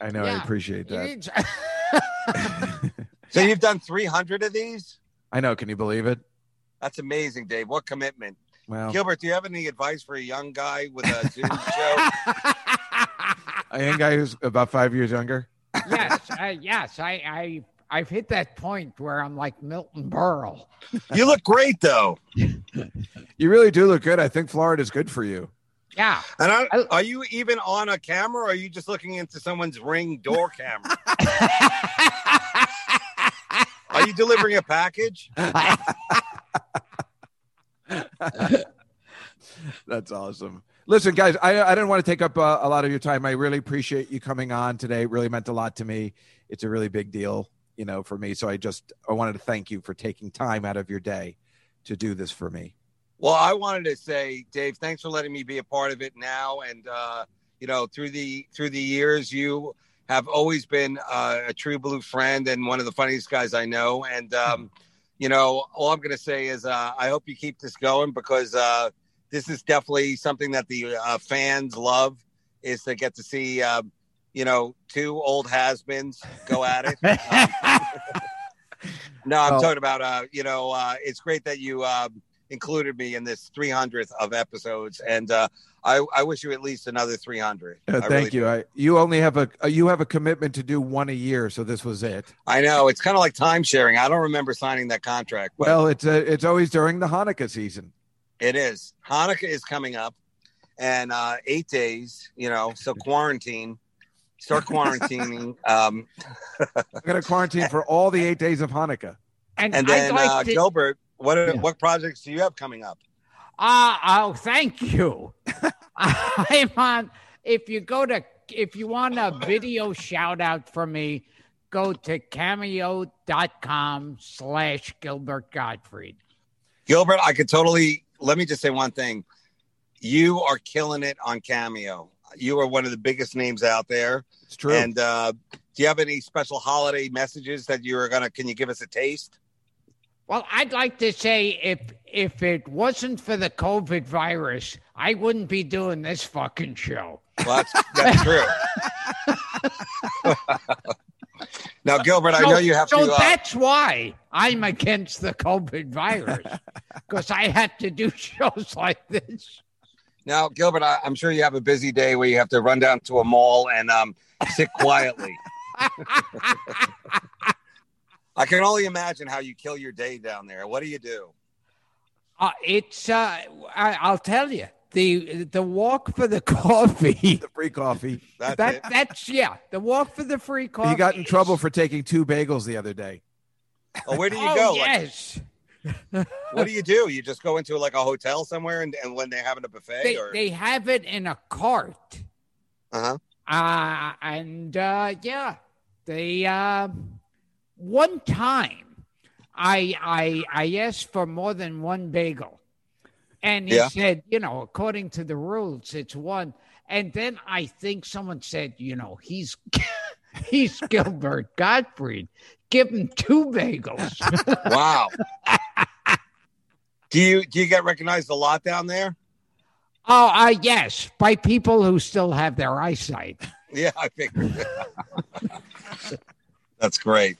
I know. I Yeah. appreciate You that. Need- So you've done 300 of these? I know. Can you believe it? That's amazing, Dave. What commitment. Well, Gilbert, do you have any advice for a young guy with a Zoom show? a young guy who's about five years younger. yes, uh, yes. I, I, I've hit that point where I'm like Milton Berle. You look great, though. You really do look good. I think Florida's good for you. Yeah. And I, are you even on a camera or are you just looking into someone's ring door camera? are you delivering a package? That's awesome. Listen, guys, I, I didn't want to take up uh, a lot of your time. I really appreciate you coming on today. It really meant a lot to me. It's a really big deal, you know, for me. So I just I wanted to thank you for taking time out of your day to do this for me. Well, I wanted to say, Dave, thanks for letting me be a part of it now. And uh, you know, through the through the years, you have always been uh, a true blue friend and one of the funniest guys I know. And um, you know, all I'm going to say is, uh, I hope you keep this going because uh, this is definitely something that the uh, fans love is to get to see, uh, you know, two old has-beens go at it. Um, no, I'm Well- talking about, uh, you know, uh, it's great that you uh, included me in this 300th of episodes, and uh, I, I wish you at least another 300. Uh, I thank really you. I, you only have a uh, you have a commitment to do one a year, so this was it. I know it's kind of like time sharing. I don't remember signing that contract. But Well, it's a, it's always during the Hanukkah season. it is. Hanukkah is coming up, and uh, eight days. You know, so quarantine. Start quarantining. um, I'm going to quarantine for all the eight days of Hanukkah. And, and I'd then like uh, to- Gilbert, what are, Yeah. what projects do you have coming up? Uh, oh, thank you. I'm on. If you go to, if you want a video shout out from me, go to cameo.com slash Gilbert Gottfried. Gilbert, I could totally. Let me just say one thing. You are killing it on Cameo. You are one of the biggest names out there. It's true. And uh, do you have any special holiday messages that you are gonna? Can you give us a taste? Well, I'd like to say if if it wasn't for the COVID virus, I wouldn't be doing this fucking show. Well, that's that's true. now, Gilbert, I So- know you have so to. Uh, that's why I'm against the COVID virus because I had to do shows like this. now, Gilbert, I, I'm sure you have a busy day where you have to run down to a mall and um, sit quietly. I can only imagine how you kill your day down there. What do you do? Uh, it's uh, I, I'll tell you the the walk for the coffee. The free coffee. That's that it. that's yeah, the walk for the free coffee. You got in is- trouble for taking two bagels the other day. Oh, where do you Oh, go? Like, yes, what do you do? You just go into like a hotel somewhere, and, and when they're having a buffet, they or they have it in a cart. uh huh. Uh, and uh, yeah, they uh, one time I I I asked for more than one bagel, and he Yeah. said, you know, according to the rules, it's one. And then I think someone said, you know, he's he's Gilbert Gottfried. Give him two bagels. Wow. do you do you get recognized a lot down there? oh, uh, yes, by people who still have their eyesight. Yeah, I figured. That's great.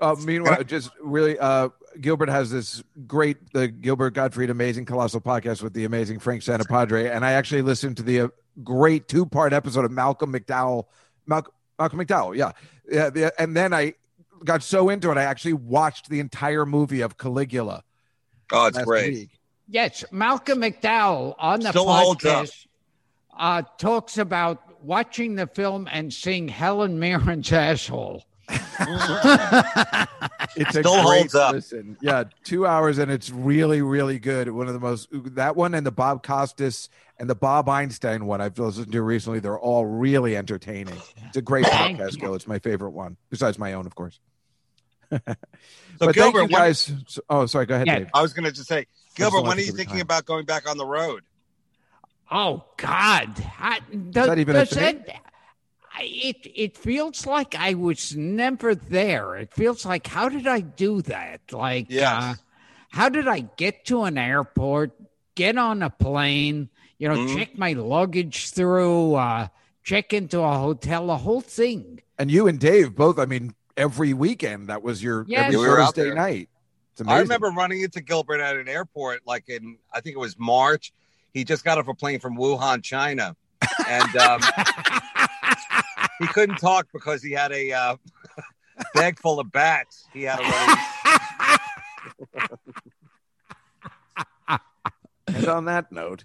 Uh, meanwhile, just really, uh, Gilbert has this great, the Gilbert Gottfried Amazing Colossal podcast with the amazing Frank Santopadre. And I actually listened to the uh, great two part episode of Malcolm McDowell. Malcolm, Malcolm McDowell, yeah. yeah the, and then I got so into it, I actually watched the entire movie of Caligula. Oh, it's great. week. Yes, Malcolm McDowell on the Still podcast uh, talks about watching the film and seeing Helen Mirren's asshole. It's Still a great holds up. Listen, yeah, two hours and it's really, really good. One of the most that one and the Bob Costas and the Bob Einstein one I've listened to recently. They're all really entertaining. It's a great podcast, you. Gil. It's my favorite one, besides my own, of course. So, but thank Gilbert, you guys. so- oh, sorry. Go ahead, Yeah. Dave. I was going to just say, Gilbert, when are you thinking time. about going back on the road? Oh God! I, does, that even a does thing? that- I- it it feels like I was never there. It feels like how did I do that? Like, Yes. uh, how did I get to an airport, get on a plane, you know, Mhm. check my luggage through, uh, check into a hotel, the whole thing. And you and Dave both. I mean, every weekend that was your Yes. every we Thursday night. It's amazing. I remember running into Gilbert at an airport, like in I think it was March. He just got off a plane from Wuhan, China, and um, he couldn't talk because he had a uh, bag full of bats. He had already. And on that note,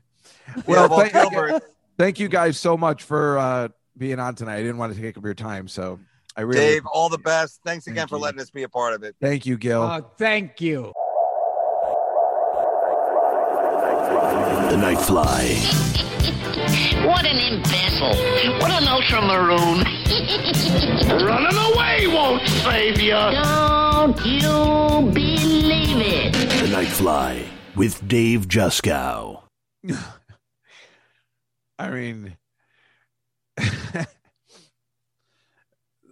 Yeah, well, well, thank, Gilbert, thank you guys so much for uh, being on tonight. I didn't want to take up your time, so I really Dave, all the best. Thanks again Thank for you. letting us be a part of it. thank you, Gil. Oh, thank you. The Nightfly. What an imbecile. What an ultra maroon. Running away won't save you. Don't you believe it? The Nightfly with Dave Juskow. I mean,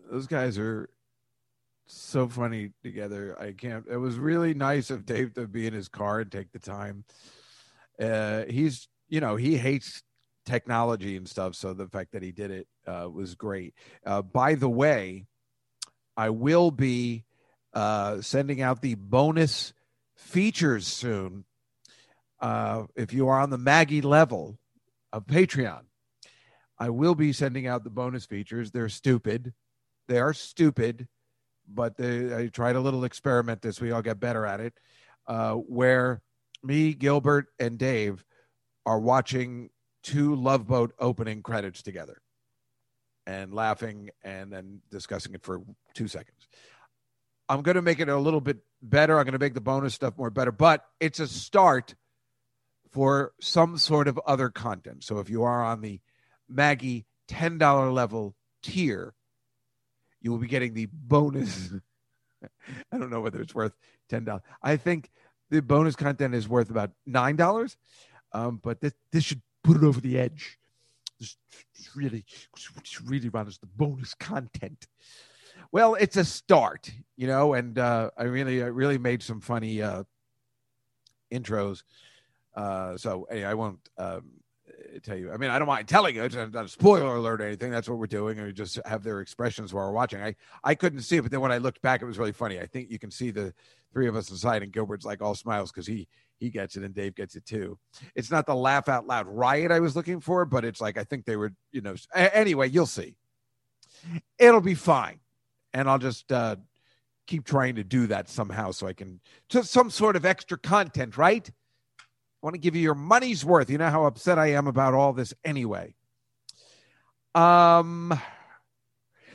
those guys are so funny together. I can't. It was really nice of Dave to be in his car and take the time. Uh, he's, you know, he hates technology and stuff, so the fact that he did it uh, was great. Uh, by the way, I will be uh, sending out the bonus features soon. Uh, if you are on the Maggie level of Patreon, I will be sending out the bonus features. They're stupid. They are stupid, but they, I tried a little experiment this week. I'll get better at it. Uh, where me, Gilbert, and Dave are watching two Love Boat opening credits together and laughing and then discussing it for two seconds. I'm going to make it a little bit better. I'm going to make the bonus stuff more better, but it's a start for some sort of other content. So if you are on the Maggie $10 level tier, you will be getting the bonus. I don't know whether it's worth $10. I think the bonus content is worth about $9. Um, but this, this should put it over the edge. This really, this really runs the bonus content. Well, it's a start, you know, and uh, I really, I really made some funny uh, intros. Uh, so anyway, I won't um, tell you. I mean, I don't mind telling you. It's not a spoiler alert or anything. That's what we're doing. And we just have their expressions while we're watching. I, I couldn't see it, but then when I looked back, it was really funny. I think you can see the three of us inside, and Gilbert's like all smiles because he he gets it and Dave gets it too. It's not the laugh out loud riot I was looking for, but it's like I think they were, you know. Anyway, you'll see. It'll be fine, and I'll just uh, keep trying to do that somehow so I can just some sort of extra content, right? I want to give you your money's worth. You know how upset I am about all this anyway. Um,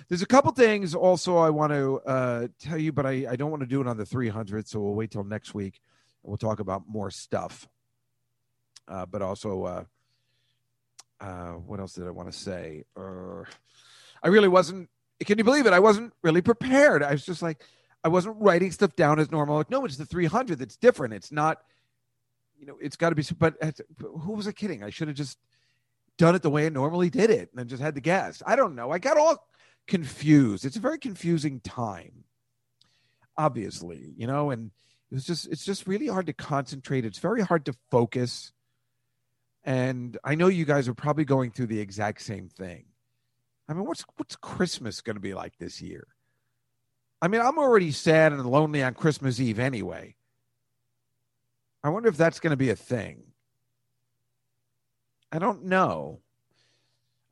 there's a couple things also I want to uh, tell you, but I, I don't want to do it on the 300, so we'll wait till next week we'll talk about more stuff. Uh, but also, uh, uh, what else did I want to say? Uh, I really wasn't. Can you believe it? I wasn't really prepared. I was just like, I wasn't writing stuff down as normal. Like, no, it's the 300 that's different. It's not, you know, it's got to be. But who was I kidding? I should have just done it the way I normally did it and just had the guest. I don't know. I got all confused. It's a very confusing time, obviously, you know, and it's just it's just really hard to concentrate. It's very hard to focus. And I know you guys are probably going through the exact same thing. I mean, what's what's Christmas going to be like this year? I mean, I'm already sad and lonely on Christmas Eve anyway. I wonder if that's going to be a thing. I don't know.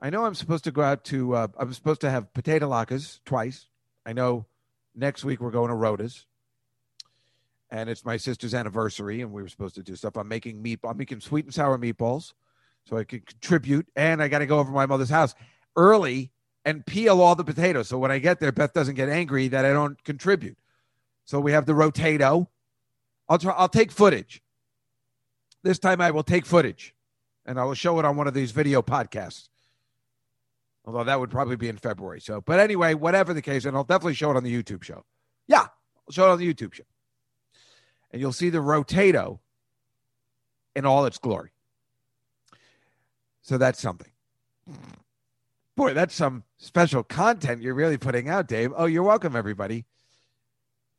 I know I'm supposed to go out to. Uh, I'm supposed to have potato latkes twice. I know next week we're going to Rhoda's and it's my sister's anniversary, and we were supposed to do stuff. I'm making meat. I'm making sweet and sour meatballs, so I can contribute. And I got to go over to my mother's house early and peel all the potatoes. So when I get there, Beth doesn't get angry that I don't contribute. So we have the rotato. I'll try. I'll take footage. This time I will take footage, and I will show it on one of these video podcasts. Although that would probably be in February. So, but anyway, whatever the case, and I'll definitely show it on the YouTube show. Yeah, I'll show it on the YouTube show and you'll see the rotato in all its glory. So that's something. Boy, that's some special content you're really putting out, Dave. Oh, you're welcome, everybody.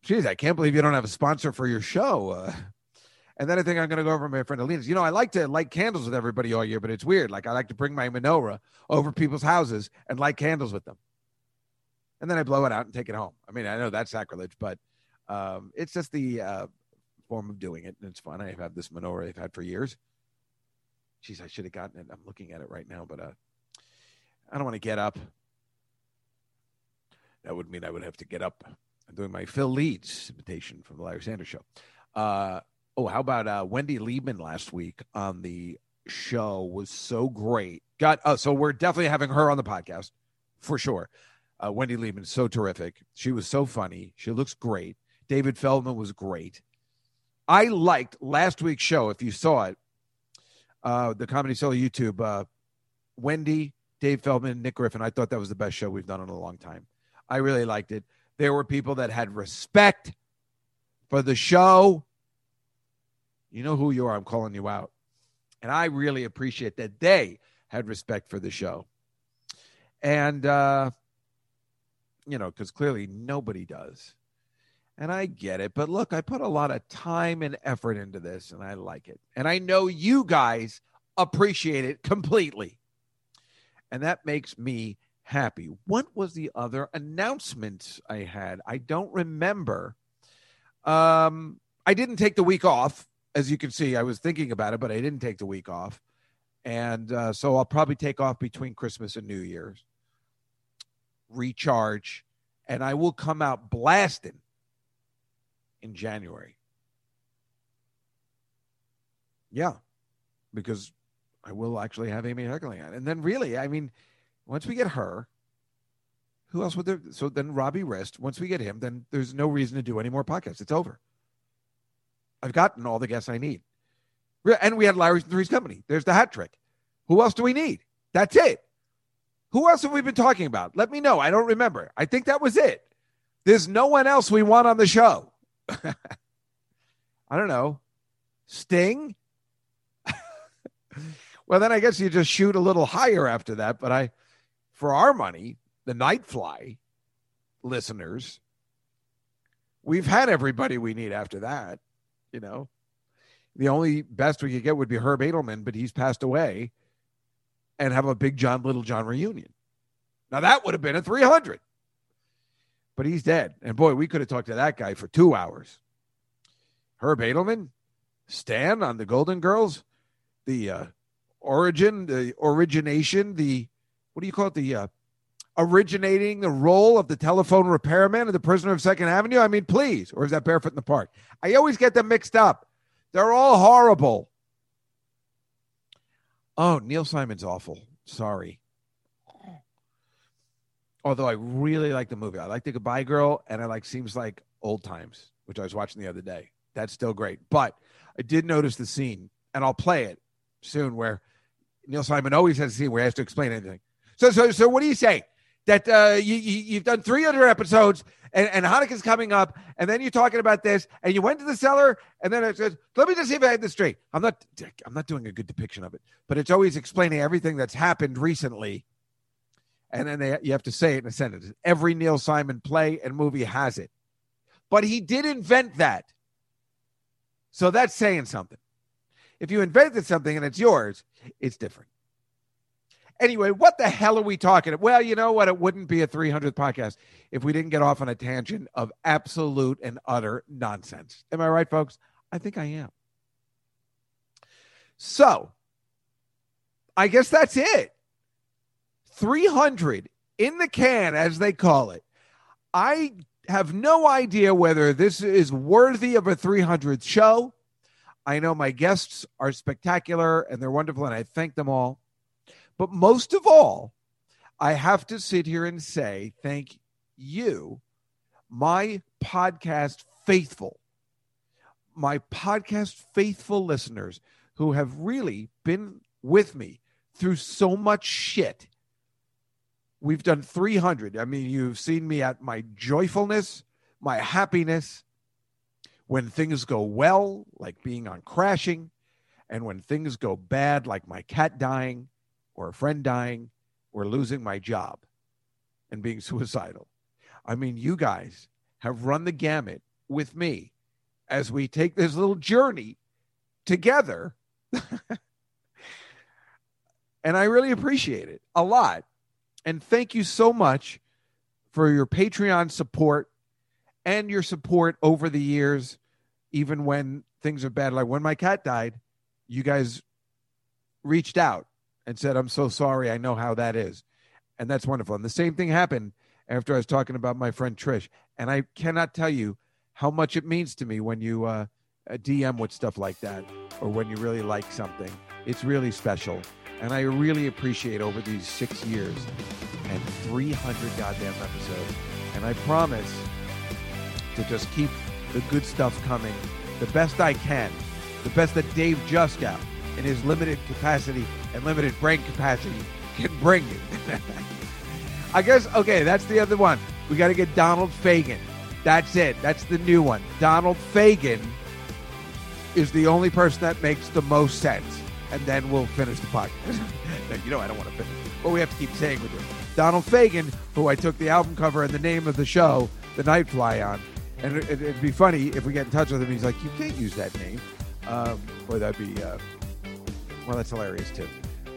Jeez, I can't believe you don't have a sponsor for your show. Uh, and then I think I'm going to go over my friend Alina's. You know, I like to light candles with everybody all year, but it's weird. Like I like to bring my menorah over people's houses and light candles with them. And then I blow it out and take it home. I mean, I know that's sacrilege, but um, it's just the uh, form of doing it, and it's fun. I've had this menorah I've had for years. Jeez, I should have gotten it. I'm looking at it right now, but uh, I don't want to get up. That would mean I would have to get up. I'm doing my Phil Leeds invitation from the Larry Sanders Show. Uh, oh, how about uh, Wendy Liebman last week on the show was so great. Got uh, so we're definitely having her on the podcast for sure. Uh, Wendy Liebman, so terrific. She was so funny. She looks great. David Feldman was great. I liked last week's show. If you saw it, uh, the Comedy Cellar YouTube, uh, Wendy, Dave Feldman, Nick Griffin. I thought that was the best show we've done in a long time. I really liked it. There were people that had respect for the show. You know who you are. I'm calling you out. And I really appreciate that they had respect for the show. And, uh, you know, because clearly nobody does. And I get it. But look, I put a lot of time and effort into this and I like it. And I know you guys appreciate it completely. And that makes me happy. What was the other announcement I had? I don't remember. Um, I didn't take the week off. As you can see, I was thinking about it, but I didn't take the week off. And uh, so I'll probably take off between Christmas and New Year's, recharge, and I will come out blasting in January. Yeah, because I will actually have Amy Heckerling on. And then, really, I mean, once we get her, who else would there? So then Robbie Rist, once we get him, then there's no reason to do any more podcasts. It's over. I've gotten all the guests I need. And we had Larry's and Three's Company. There's the hat trick. Who else do we need? That's it. Who else have we been talking about? Let me know. I don't remember. I think that was it. There's no one else we want on the show. I don't know. Sting? well, then I guess you just shoot a little higher after that. But I, for our money, the Nightfly listeners, we've had everybody we need after that. You know, the only best we could get would be Herb Edelman, but he's passed away, and have a big John Little John reunion. Now that would have been a 300, but he's dead. And boy, we could have talked to that guy for two hours. Herb Edelman, Stan on the Golden Girls, the uh, origin, the origination, the what do you call it? The uh, originating the role of the telephone repairman of the prisoner of Second Avenue? I mean, please, or is that Barefoot in the Park? I always get them mixed up. They're all horrible. Oh, Neil Simon's awful. Sorry. Although I really like the movie. I like The Goodbye Girl and I like Seems Like Old Times, which I was watching the other day. That's still great. But I did notice the scene, and I'll play it soon, where Neil Simon always has a scene where he has to explain anything. So, so, so, what do you say? That uh, you, you have done 300 episodes, and, and Hanukkah's coming up, and then you're talking about this, and you went to the cellar, and then it says, "Let me just see if I had this straight." I'm not, I'm not doing a good depiction of it, but it's always explaining everything that's happened recently, and then they, you have to say it in a sentence. Every Neil Simon play and movie has it, but he did invent that, so that's saying something. If you invented something and it's yours, it's different. Anyway, what the hell are we talking? About? Well, you know what? It wouldn't be a 300th podcast if we didn't get off on a tangent of absolute and utter nonsense. Am I right, folks? I think I am. So, I guess that's it. 300 in the can, as they call it. I have no idea whether this is worthy of a 300th show. I know my guests are spectacular and they're wonderful, and I thank them all. But most of all, I have to sit here and say thank you, my podcast faithful, my podcast faithful listeners who have really been with me through so much shit. We've done 300. I mean, you've seen me at my joyfulness, my happiness, when things go well, like being on crashing, and when things go bad, like my cat dying, or a friend dying, or losing my job and being suicidal. I mean, you guys have run the gamut with me as we take this little journey together. and I really appreciate it a lot. And thank you so much for your Patreon support and your support over the years, even when things are bad. Like when my cat died, you guys reached out and said, I'm so sorry. I know how that is. And that's wonderful. And the same thing happened after I was talking about my friend Trish. And I cannot tell you how much it means to me when you uh, DM with stuff like that or when you really like something. It's really special. And I really appreciate over these six years and 300 goddamn episodes. And I promise to just keep the good stuff coming the best I can, the best that Dave Juskow in his limited capacity and limited brain capacity can bring you. I guess, okay, that's the other one. We got to get Donald Fagen. That's it. That's the new one. Donald Fagen is the only person that makes the most sense. And then we'll finish the podcast. you know, I don't want to finish, but we have to keep saying we do. Donald Fagen, who I took the album cover and the name of the show, The Nightfly, on. And it, would be funny if we get in touch with him. He's like, you can't use that name. Um, or that'd be, uh, well, that's hilarious too.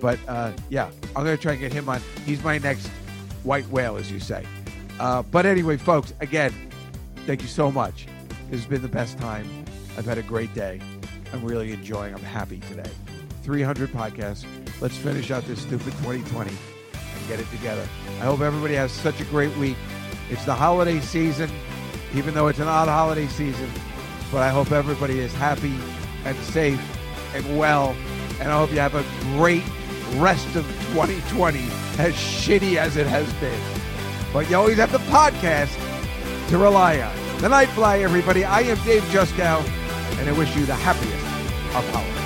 But uh, yeah, I'm going to try and get him on. He's my next white whale, as you say. Uh, but anyway, folks, again, thank you so much. Has been the best time. I've had a great day. I'm really enjoying. I'm happy today. 300 podcasts. Let's finish out this stupid 2020 and get it together. I hope everybody has such a great week. It's the holiday season, even though it's an odd holiday season. But I hope everybody is happy and safe and well. And I hope you have a great rest of 2020, as shitty as it has been. But you always have the podcast to rely on. The Night Fly, everybody. I am Dave Juskow, and I wish you the happiest of holidays.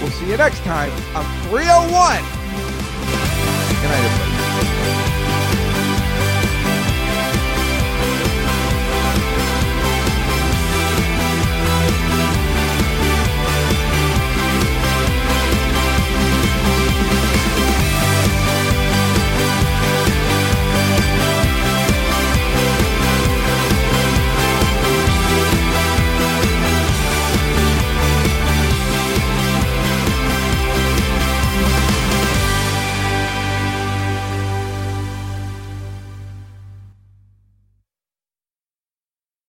We'll see you next time on 301. Good night, everybody.